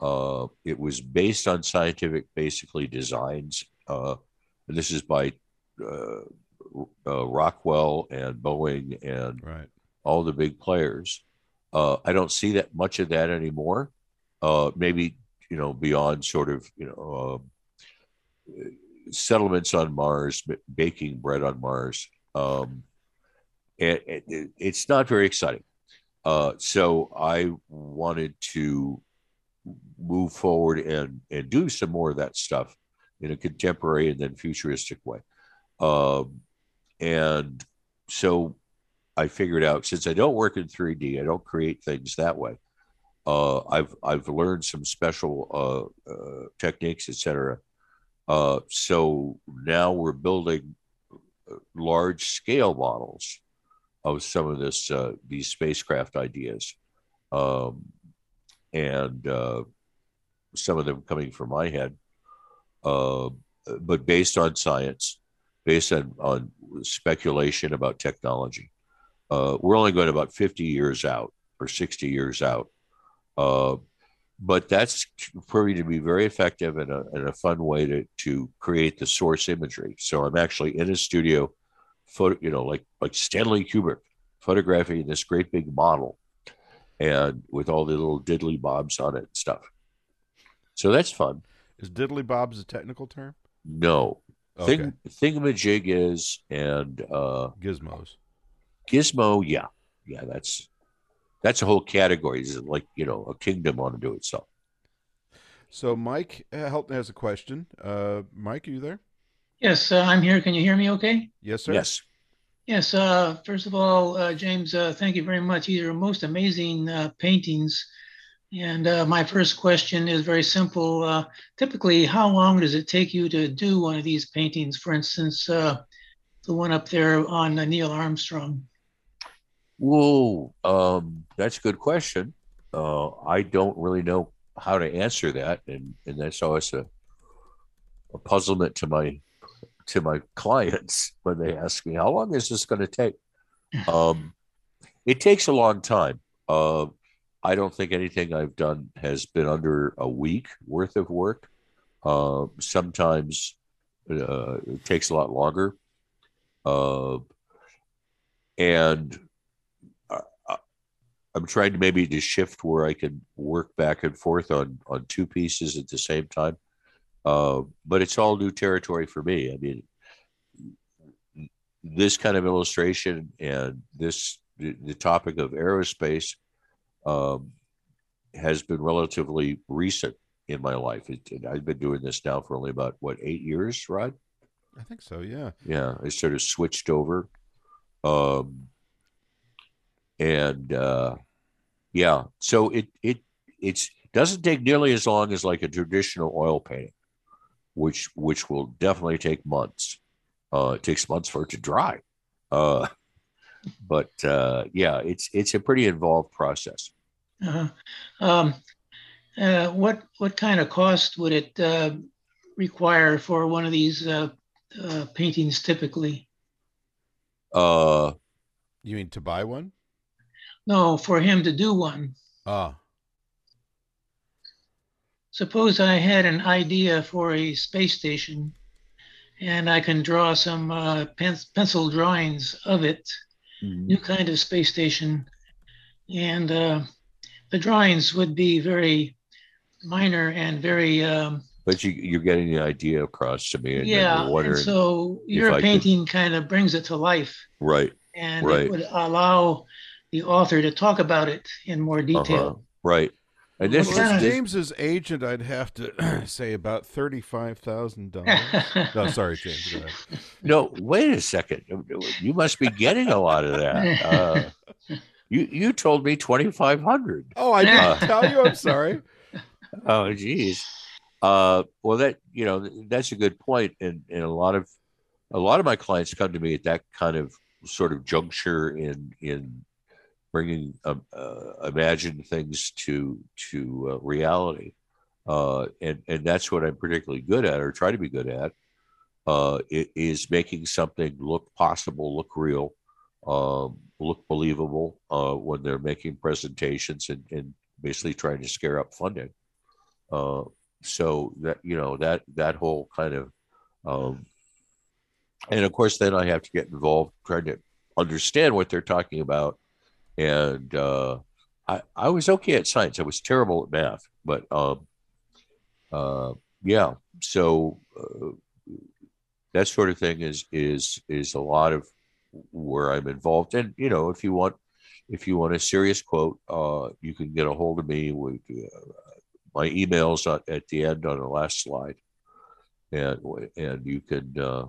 Uh, it was based on scientific, basically, designs. Uh, this is by uh, uh Rockwell and Boeing and right. all the big players. Uh, I don't see that much of that anymore. Uh, maybe you know beyond sort of you know settlements on Mars, baking bread on Mars. Um, it, it, it's not very exciting. Uh, so I wanted to move forward and and do some more of that stuff in a contemporary and then futuristic way. Um, and so I figured out since I don't work in 3D, I don't create things that way. Uh, I've I've learned some special uh, uh, techniques, etc. Uh, so now we're building uh, large scale models of some of this uh, these spacecraft ideas, um, and some of them coming from my head, uh, but based on science, based on, on speculation about technology. Uh, we're only going about 50 years out or 60 years out. Uh, but that's proving to be very effective and a, and a fun way to, to create the source imagery. So I'm actually in a studio photo, you know, like like Stanley Kubrick photographing this great big model, and with all the little diddly bobs on it and stuff. So that's fun. Is diddly bobs a technical term? No. Okay. Thing thingamajig is and uh, gizmos. Gizmo, yeah, yeah. That's that's a whole category. It's like you know a kingdom unto itself. So Mike uh, Helton has a question. Uh, Mike, are you there? Yes, uh, I'm here. Can you hear me okay? Yes, sir. Yes. Yes, uh, first of all, uh, James, uh, thank you very much. These are most amazing uh, paintings. And uh, my first question is very simple. Uh, typically, how long does it take you to do one of these paintings? For instance, the one up there on Neil Armstrong. Whoa, um, that's a good question. I don't really know how to answer that, and and that's always a, a puzzlement to my to my clients when they ask me, "How long is this going to take?" Um, it takes a long time. Uh, I don't think anything I've done has been under a week worth of work. Uh, sometimes uh, it takes a lot longer. Uh, and I'm trying to maybe to shift where I can work back and forth on on two pieces at the same time. Uh, but it's all new territory for me. I mean, this kind of illustration and this the topic of aerospace um, has been relatively recent in my life. It, I've been doing this now for only about what eight years, Rod. I think so. Yeah. Yeah, I sort of switched over, um, and uh, yeah, so it it it's doesn't take nearly as long as like a traditional oil painting, which which will definitely take months. Uh, it takes months for it to dry. Uh, but uh, yeah, it's it's a pretty involved process. Uh-huh. Um, uh, what what kind of cost would it uh, require for one of these uh, uh, paintings typically? Uh, you mean to buy one? No, for him to do one. Ah. Suppose I had an idea for a space station and I can draw some uh, pen- pencil drawings of it, mm-hmm. new kind of space station. And uh, the drawings would be very minor and very. Um, but you, you're getting the idea across to me. And yeah. And so your painting could... kind of brings it to life. Right. And right. it would allow the author to talk about it in more detail. Uh-huh. Right. And this well, is James's agent. I'd have to say about thirty-five thousand dollars. no, sorry, James. No, wait a second. You must be getting a lot of that. Uh, you you told me twenty-five hundred. Oh, I didn't uh, tell you. I'm sorry. Oh, geez. Uh, well, that you know that's a good point, and and a lot of a lot of my clients come to me at that kind of sort of juncture in in bringing uh, uh, imagined things to to uh, reality, uh, and and that's what I'm particularly good at, or try to be good at, uh, is making something look possible, look real, um, look believable uh, when they're making presentations, and, and basically trying to scare up funding. so that you know that that whole kind of um, and of course then i have to get involved trying to understand what they're talking about and uh, I I was okay at science. I was terrible at math, but um, uh, yeah. So uh, that sort of thing is is is a lot of where I'm involved. And you know, if you want if you want a serious quote, uh, you can get a hold of me with uh, my emails at, at the end on the last slide, and and you can uh,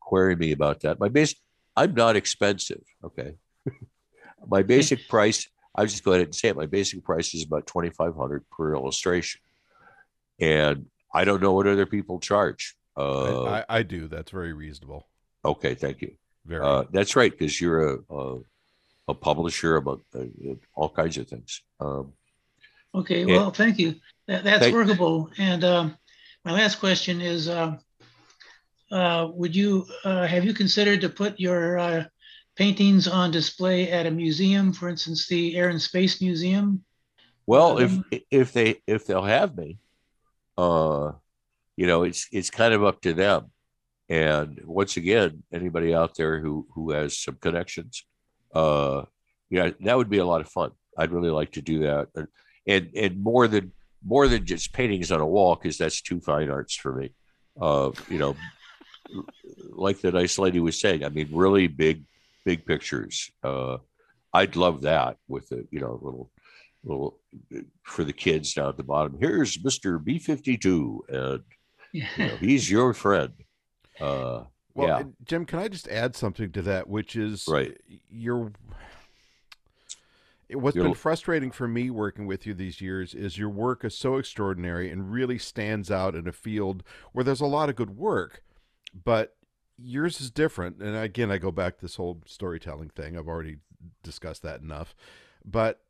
query me about that. My base, I'm not expensive. Okay. My basic price, I'll just go ahead and say it. My basic price is about 2500 per illustration. And I don't know what other people charge. Uh, I, I, do. That's very reasonable. Okay. Thank you. Very. Uh, that's right. Cause you're a, a, a publisher about uh, all kinds of things. Um, okay. Well, and, thank you. That, that's thank, workable. And um, my last question is, uh, uh, would you uh, have you considered to put your uh, paintings on display at a museum, for instance, the Air and Space Museum? Well, um, if if they if they'll have me, uh, you know, it's it's kind of up to them. And once again, anybody out there who who has some connections, uh, yeah, that would be a lot of fun. I'd really like to do that, and and, and more than more than just paintings on a wall, because that's too fine arts for me. Uh, you know, like the nice lady was saying, I mean, really big big pictures. Uh, I'd love that with a you know little little for the kids down at the bottom. Here's Mister B fifty two, and you know, he's your friend. Uh, well, yeah. Jim, can I just add something to that, which is right. Your what's You're, been frustrating for me working with you these years is your work is so extraordinary and really stands out in a field where there's a lot of good work, but yours is different and again i go back to this whole storytelling thing i've already discussed that enough but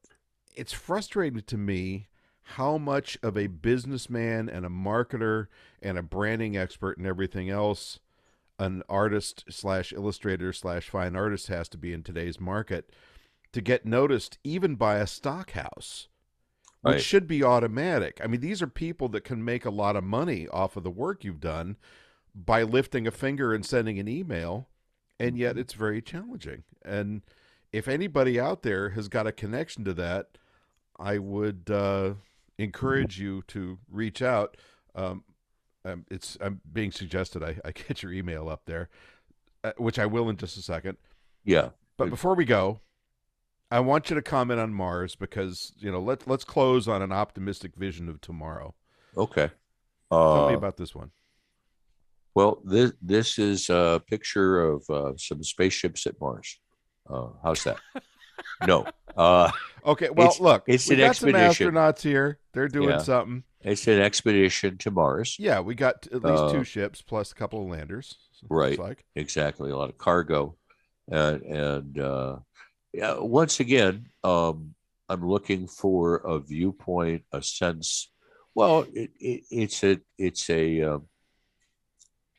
it's frustrating to me how much of a businessman and a marketer and a branding expert and everything else an artist slash illustrator slash fine artist has to be in today's market to get noticed even by a stock house which right. should be automatic. I mean, these are people that can make a lot of money off of the work you've done by lifting a finger and sending an email, and yet mm-hmm. it's very challenging. And if anybody out there has got a connection to that, I would uh, encourage you to reach out. Um, um, it's I'm being suggested I, I get your email up there, uh, which I will in just a second. Yeah. But before we go, I want you to comment on Mars because you know let's let's close on an optimistic vision of tomorrow. Okay. Uh, Tell me uh, about this one. Well, this this is a picture of uh, some spaceships at Mars. Uh, how's that? no. Uh, okay. Well, it's, look, it's we an got expedition. some astronauts here. They're doing yeah. something. It's an expedition to Mars. Yeah, we got at least two uh, ships plus a couple of landers. Right. Like. Exactly. A lot of cargo, and and yeah, once again, um, I'm looking for a viewpoint, a sense. Well, it, it, it's a it's a um,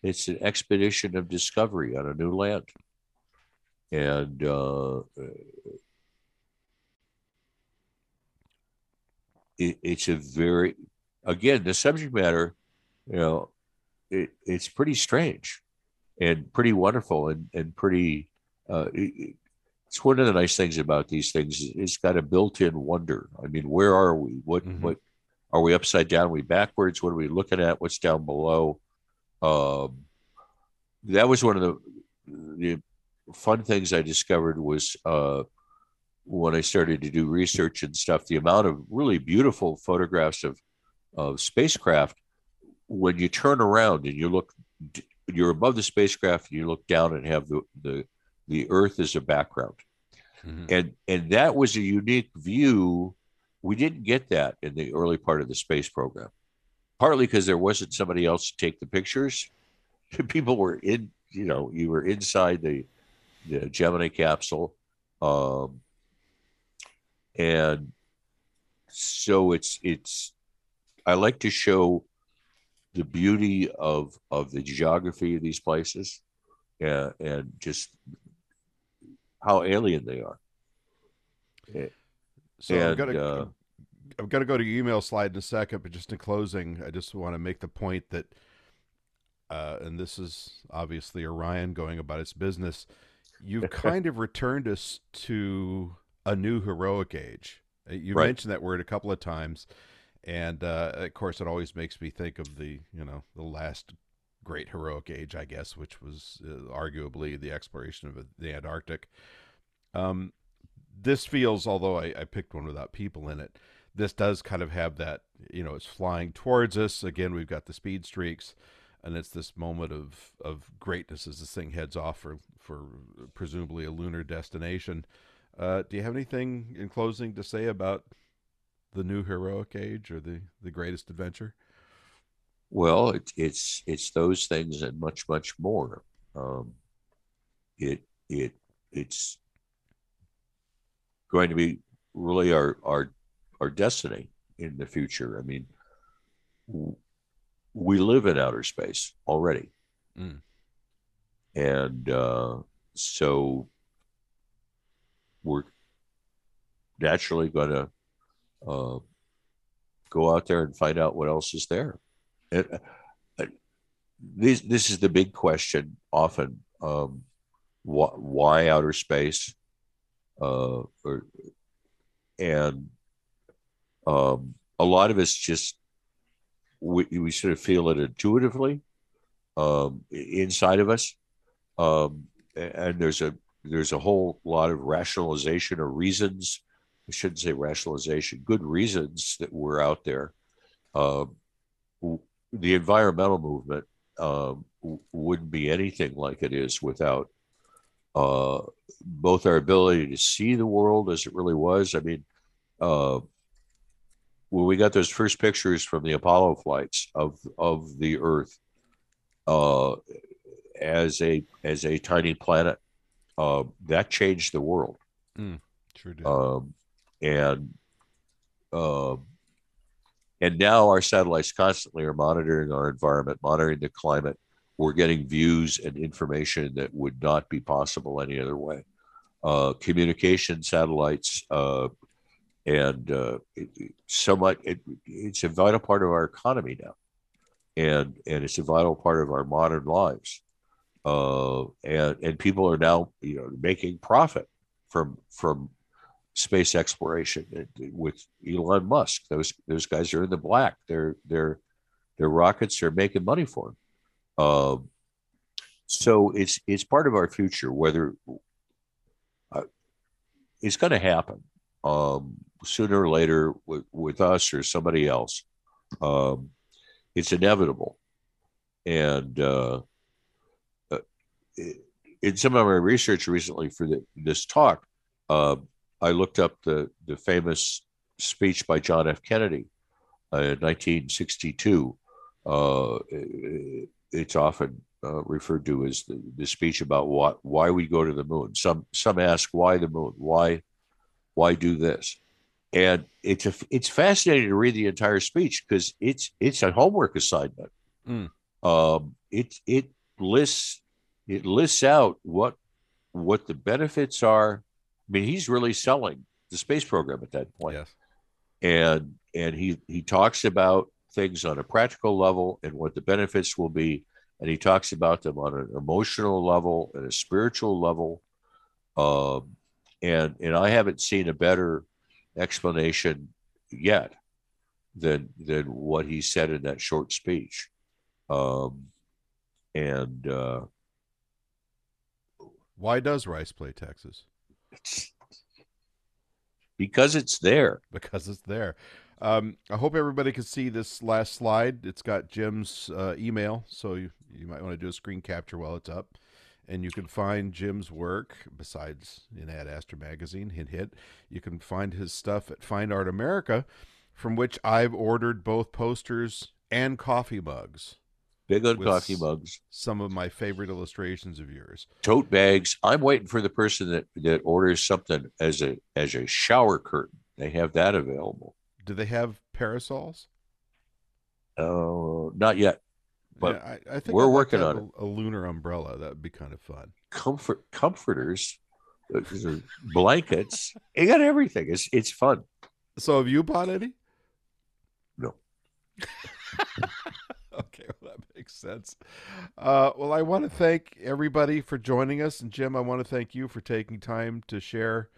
it's an expedition of discovery on a new land, and uh, it, it's a very again the subject matter, you know, it, it's pretty strange, and pretty wonderful, and and pretty. Uh, it's one of the nice things about these things. It's got a built-in wonder. I mean, where are we? What mm-hmm. what are we upside down? Are we backwards? What are we looking at? What's down below? Um, that was one of the the fun things I discovered was uh, when I started to do research and stuff. The amount of really beautiful photographs of of spacecraft when you turn around and you look, you're above the spacecraft and you look down and have the the the earth as a background mm-hmm. and and that was a unique view we didn't get that in the early part of the space program partly because there wasn't somebody else to take the pictures people were in you know you were inside the the gemini capsule um, and so it's it's i like to show the beauty of of the geography of these places and, and just how alien they are. So and, I'm gonna uh, I'm gonna go to your email slide in a second, but just in closing, I just want to make the point that, uh, and this is obviously Orion going about its business. You've kind of returned us to a new heroic age. Uh, you right. mentioned that word a couple of times, and uh, of course, it always makes me think of the you know the last great heroic age, I guess, which was uh, arguably the exploration of the Antarctic. Um, this feels, although I, I, picked one without people in it, this does kind of have that, you know, it's flying towards us. Again, we've got the speed streaks, and it's this moment of, of greatness as this thing heads off for, for presumably a lunar destination. Uh, do you have anything in closing to say about the new heroic age or the, the greatest adventure? Well, it, it's it's those things and much much more. Um, it it it's going to be really our our our destiny in the future. I mean, we live in outer space already, mm. and uh, so we're naturally going to uh, go out there and find out what else is there. And, uh, this this is the big question often. Um, wh- why outer space? Uh, or, and um, a lot of us just we, we sort of feel it intuitively um, inside of us, um, and there's a there's a whole lot of rationalization or reasons. I shouldn't say rationalization. Good reasons that we're out there. Um, the environmental movement um, wouldn't be anything like it is without uh, both our ability to see the world as it really was. I mean, uh, when we got those first pictures from the Apollo flights of of the Earth uh, as a as a tiny planet, uh, that changed the world. Mm, sure did. Um, and uh, and now our satellites constantly are monitoring our environment, monitoring the climate, we're getting views and information that would not be possible any other way. Uh, communication satellites uh, and uh, it, so much. It, it's a vital part of our economy now, and and it's a vital part of our modern lives. Uh, and and people are now you know making profit from from space exploration with Elon Musk. Those those guys are in the black. Their their their rockets are making money for them. Um, so it's it's part of our future. Whether uh, it's going to happen um, sooner or later with, with us or somebody else, um, it's inevitable. And uh, in some of my research recently for the, this talk, uh, I looked up the, the famous speech by John F. Kennedy uh, in 1962. Uh, it's often uh, referred to as the, the speech about what, why we go to the moon. Some some ask why the moon, why why do this, and it's a, it's fascinating to read the entire speech because it's it's a homework assignment. Mm. Um, it it lists it lists out what what the benefits are I mean, he's really selling the space program at that point. Yes. And and he he talks about things on a practical level and what the benefits will be, and he talks about them on an emotional level and a spiritual level. Um, and and I haven't seen a better explanation yet than than what he said in that short speech. Um, and uh, why does Rice play Texas? because it's there. Because it's there. Um, I hope everybody can see this last slide. It's got Jim's uh, email, so you, you might want to do a screen capture while it's up. And you can find Jim's work besides in Ad Astra magazine, hint hint. You can find his stuff at Fine Art America, from which I've ordered both posters and coffee mugs. Big on coffee mugs. Some of my favorite illustrations of yours. Tote bags. I'm waiting for the person that, that orders something as a as a shower curtain. They have that available. Do they have parasols? Oh, uh, not yet. But yeah, I, I, think we're working on a, it. A lunar umbrella. That would be kind of fun. Comfort comforters, uh, blankets. you got everything. It's it's fun. So have you bought any? No. okay, well, that makes sense. Uh, well, I want to thank everybody for joining us, and Jim, I want to thank you for taking time to share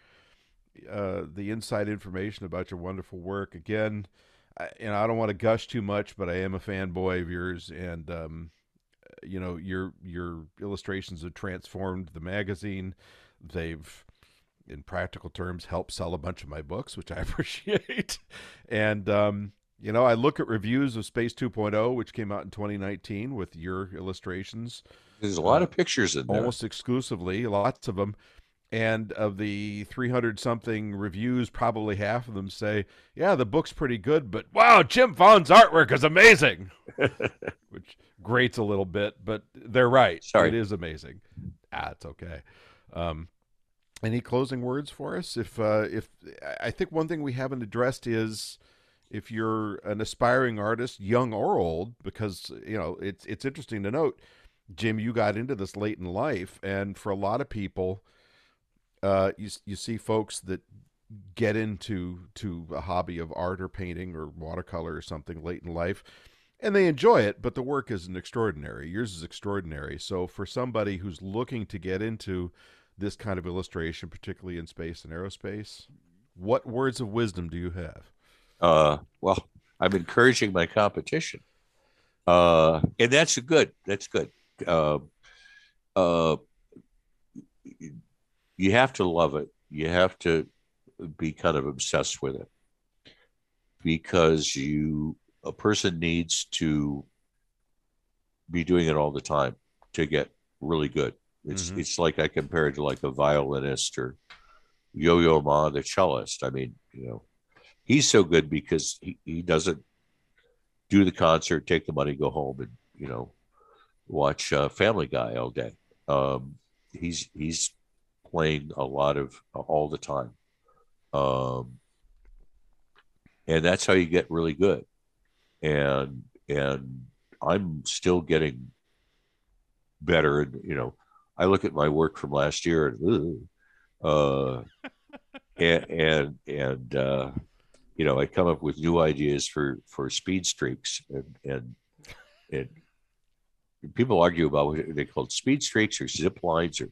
uh, the inside information about your wonderful work. Again, I, you know, I don't want to gush too much, but I am a fanboy of yours, and um, you know, your your illustrations have transformed the magazine. They've in practical terms helped sell a bunch of my books which i appreciate and um, you know, I look at reviews of Space 2.0, which came out in 2019 with your illustrations. There's a lot uh, of pictures in there. Almost exclusively, lots of them. And of the 300 something reviews, probably half of them say, yeah, the book's pretty good, but wow, Jim Vaughan's artwork is amazing. which grates a little bit, but they're right. Sorry. It is amazing. Ah, it's okay. Um, any closing words for us? If uh, if I think one thing we haven't addressed is if you're an aspiring artist, young or old, because you know it's it's interesting to note, Jim, you got into this late in life, and for a lot of people, uh, you you see folks that get into to a hobby of art or painting or watercolor or something late in life, and they enjoy it, but the work isn't extraordinary. Yours is extraordinary. So for somebody who's looking to get into this kind of illustration, particularly in space and aerospace, what words of wisdom do you have? Uh, well, I'm encouraging my competition, uh, and that's good. That's good. Uh, uh, you have to love it. You have to be kind of obsessed with it because you a person needs to be doing it all the time to get really good. It's mm-hmm. it's like I compare it to like a violinist or Yo-Yo Ma, the cellist. I mean, you know, he's so good because he, he doesn't do the concert, take the money, go home, and you know watch uh, Family Guy all day. Um, he's he's playing a lot of all the time, um, and that's how you get really good. And and I'm still getting better. And you know, I look at my work from last year and uh, and and, and uh, you know, I come up with new ideas for for speed streaks and and and people argue about what they call speed streaks or zip lines or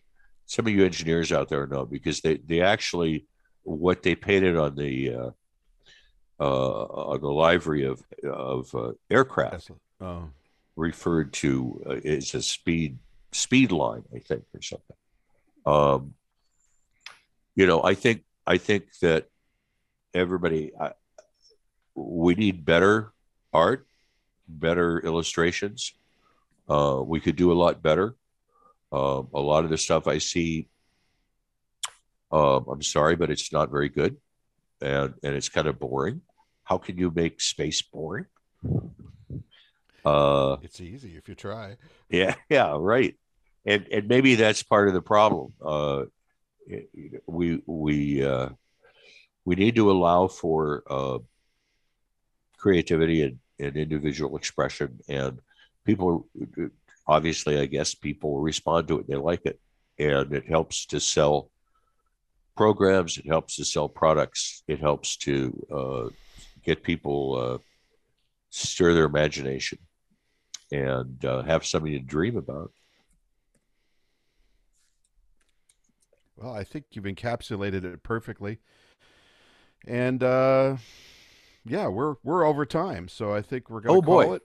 some of you engineers out there know because they they actually what they painted on the uh, uh, on the livery of of uh, aircraft oh. referred to uh, as a speed speed line, I think, or something. Um, you know, I think I think that everybody I, we need better art, better illustrations. Uh, we could do a lot better. Uh, a lot of the stuff I see, uh, I'm sorry, but it's not very good, and and it's kind of boring. How can you make space boring? Uh, it's easy if you try. Yeah, yeah, right. And and maybe that's part of the problem. Uh, we we uh, we need to allow for uh, creativity and, and individual expression, and people obviously, I guess people respond to it. They like it, and it helps to sell programs. It helps to sell products. It helps to uh, get people uh, stir their imagination and uh, have something to dream about. Well, I think you've encapsulated it perfectly. And uh, yeah, we're we're over time, so I think we're going to oh, call boy. it.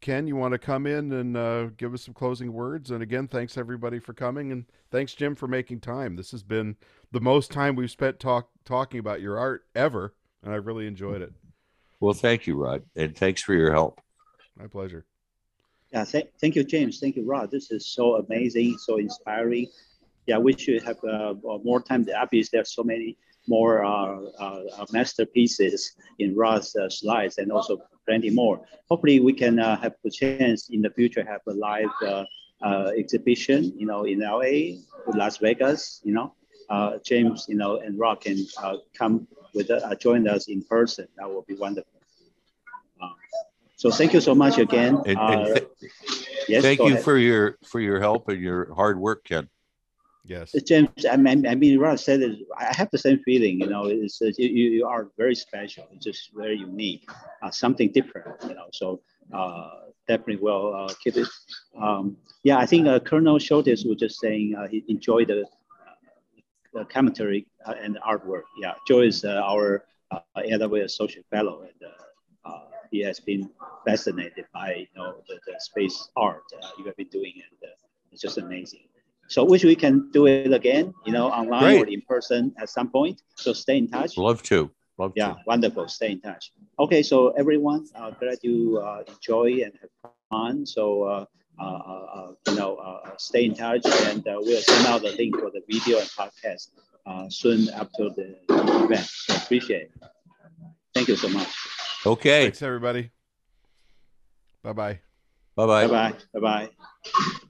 Ken, you want to come in and uh, give us some closing words? And again, thanks everybody for coming, and thanks Jim for making time. This has been the most time we've spent talk talking about your art ever, and I really enjoyed it. Well, thank you, Rod, and thanks for your help. My pleasure. Yeah, th- thank you, James. Thank you, Rod. This is so amazing, so inspiring. Yeah, we should have uh, more time. Obviously, there's so many more uh, uh, masterpieces in Rod's uh, slides and also plenty more. Hopefully, we can uh, have the chance in the future have a live uh, exhibition, you know, in LA, Las Vegas, you know. James, you know, and Rod can come with join us in person. That would be wonderful. so thank you so much again. And, and th- yes, thank you ahead. for your for your help and your hard work, Ken. Yes, James. I mean, I mean, Ross said it. I have the same feeling. You know, it's you, you are very special. It's just very unique, uh, something different. You know, so uh, definitely will uh, keep it. Um, yeah, I think uh, Colonel Schultes was just saying uh, he enjoyed the, the commentary and the artwork. Yeah, Joe is our uh, AWA Associate Fellow, and he has been fascinated by you know the, the space art you have been doing, and it's just amazing. So wish we can do it again, you know, online Great. or in person at some point. So stay in touch. Love to. Love yeah, to. wonderful. Stay in touch. Okay, so everyone, uh, glad you uh, enjoy and have fun. So uh, uh, uh, uh you know, uh, stay in touch, and we'll send out the link for the video and podcast soon after the event. So appreciate it. Thank you so much. Okay. Thanks, everybody. Bye-bye. Bye-bye. Bye bye. Bye bye.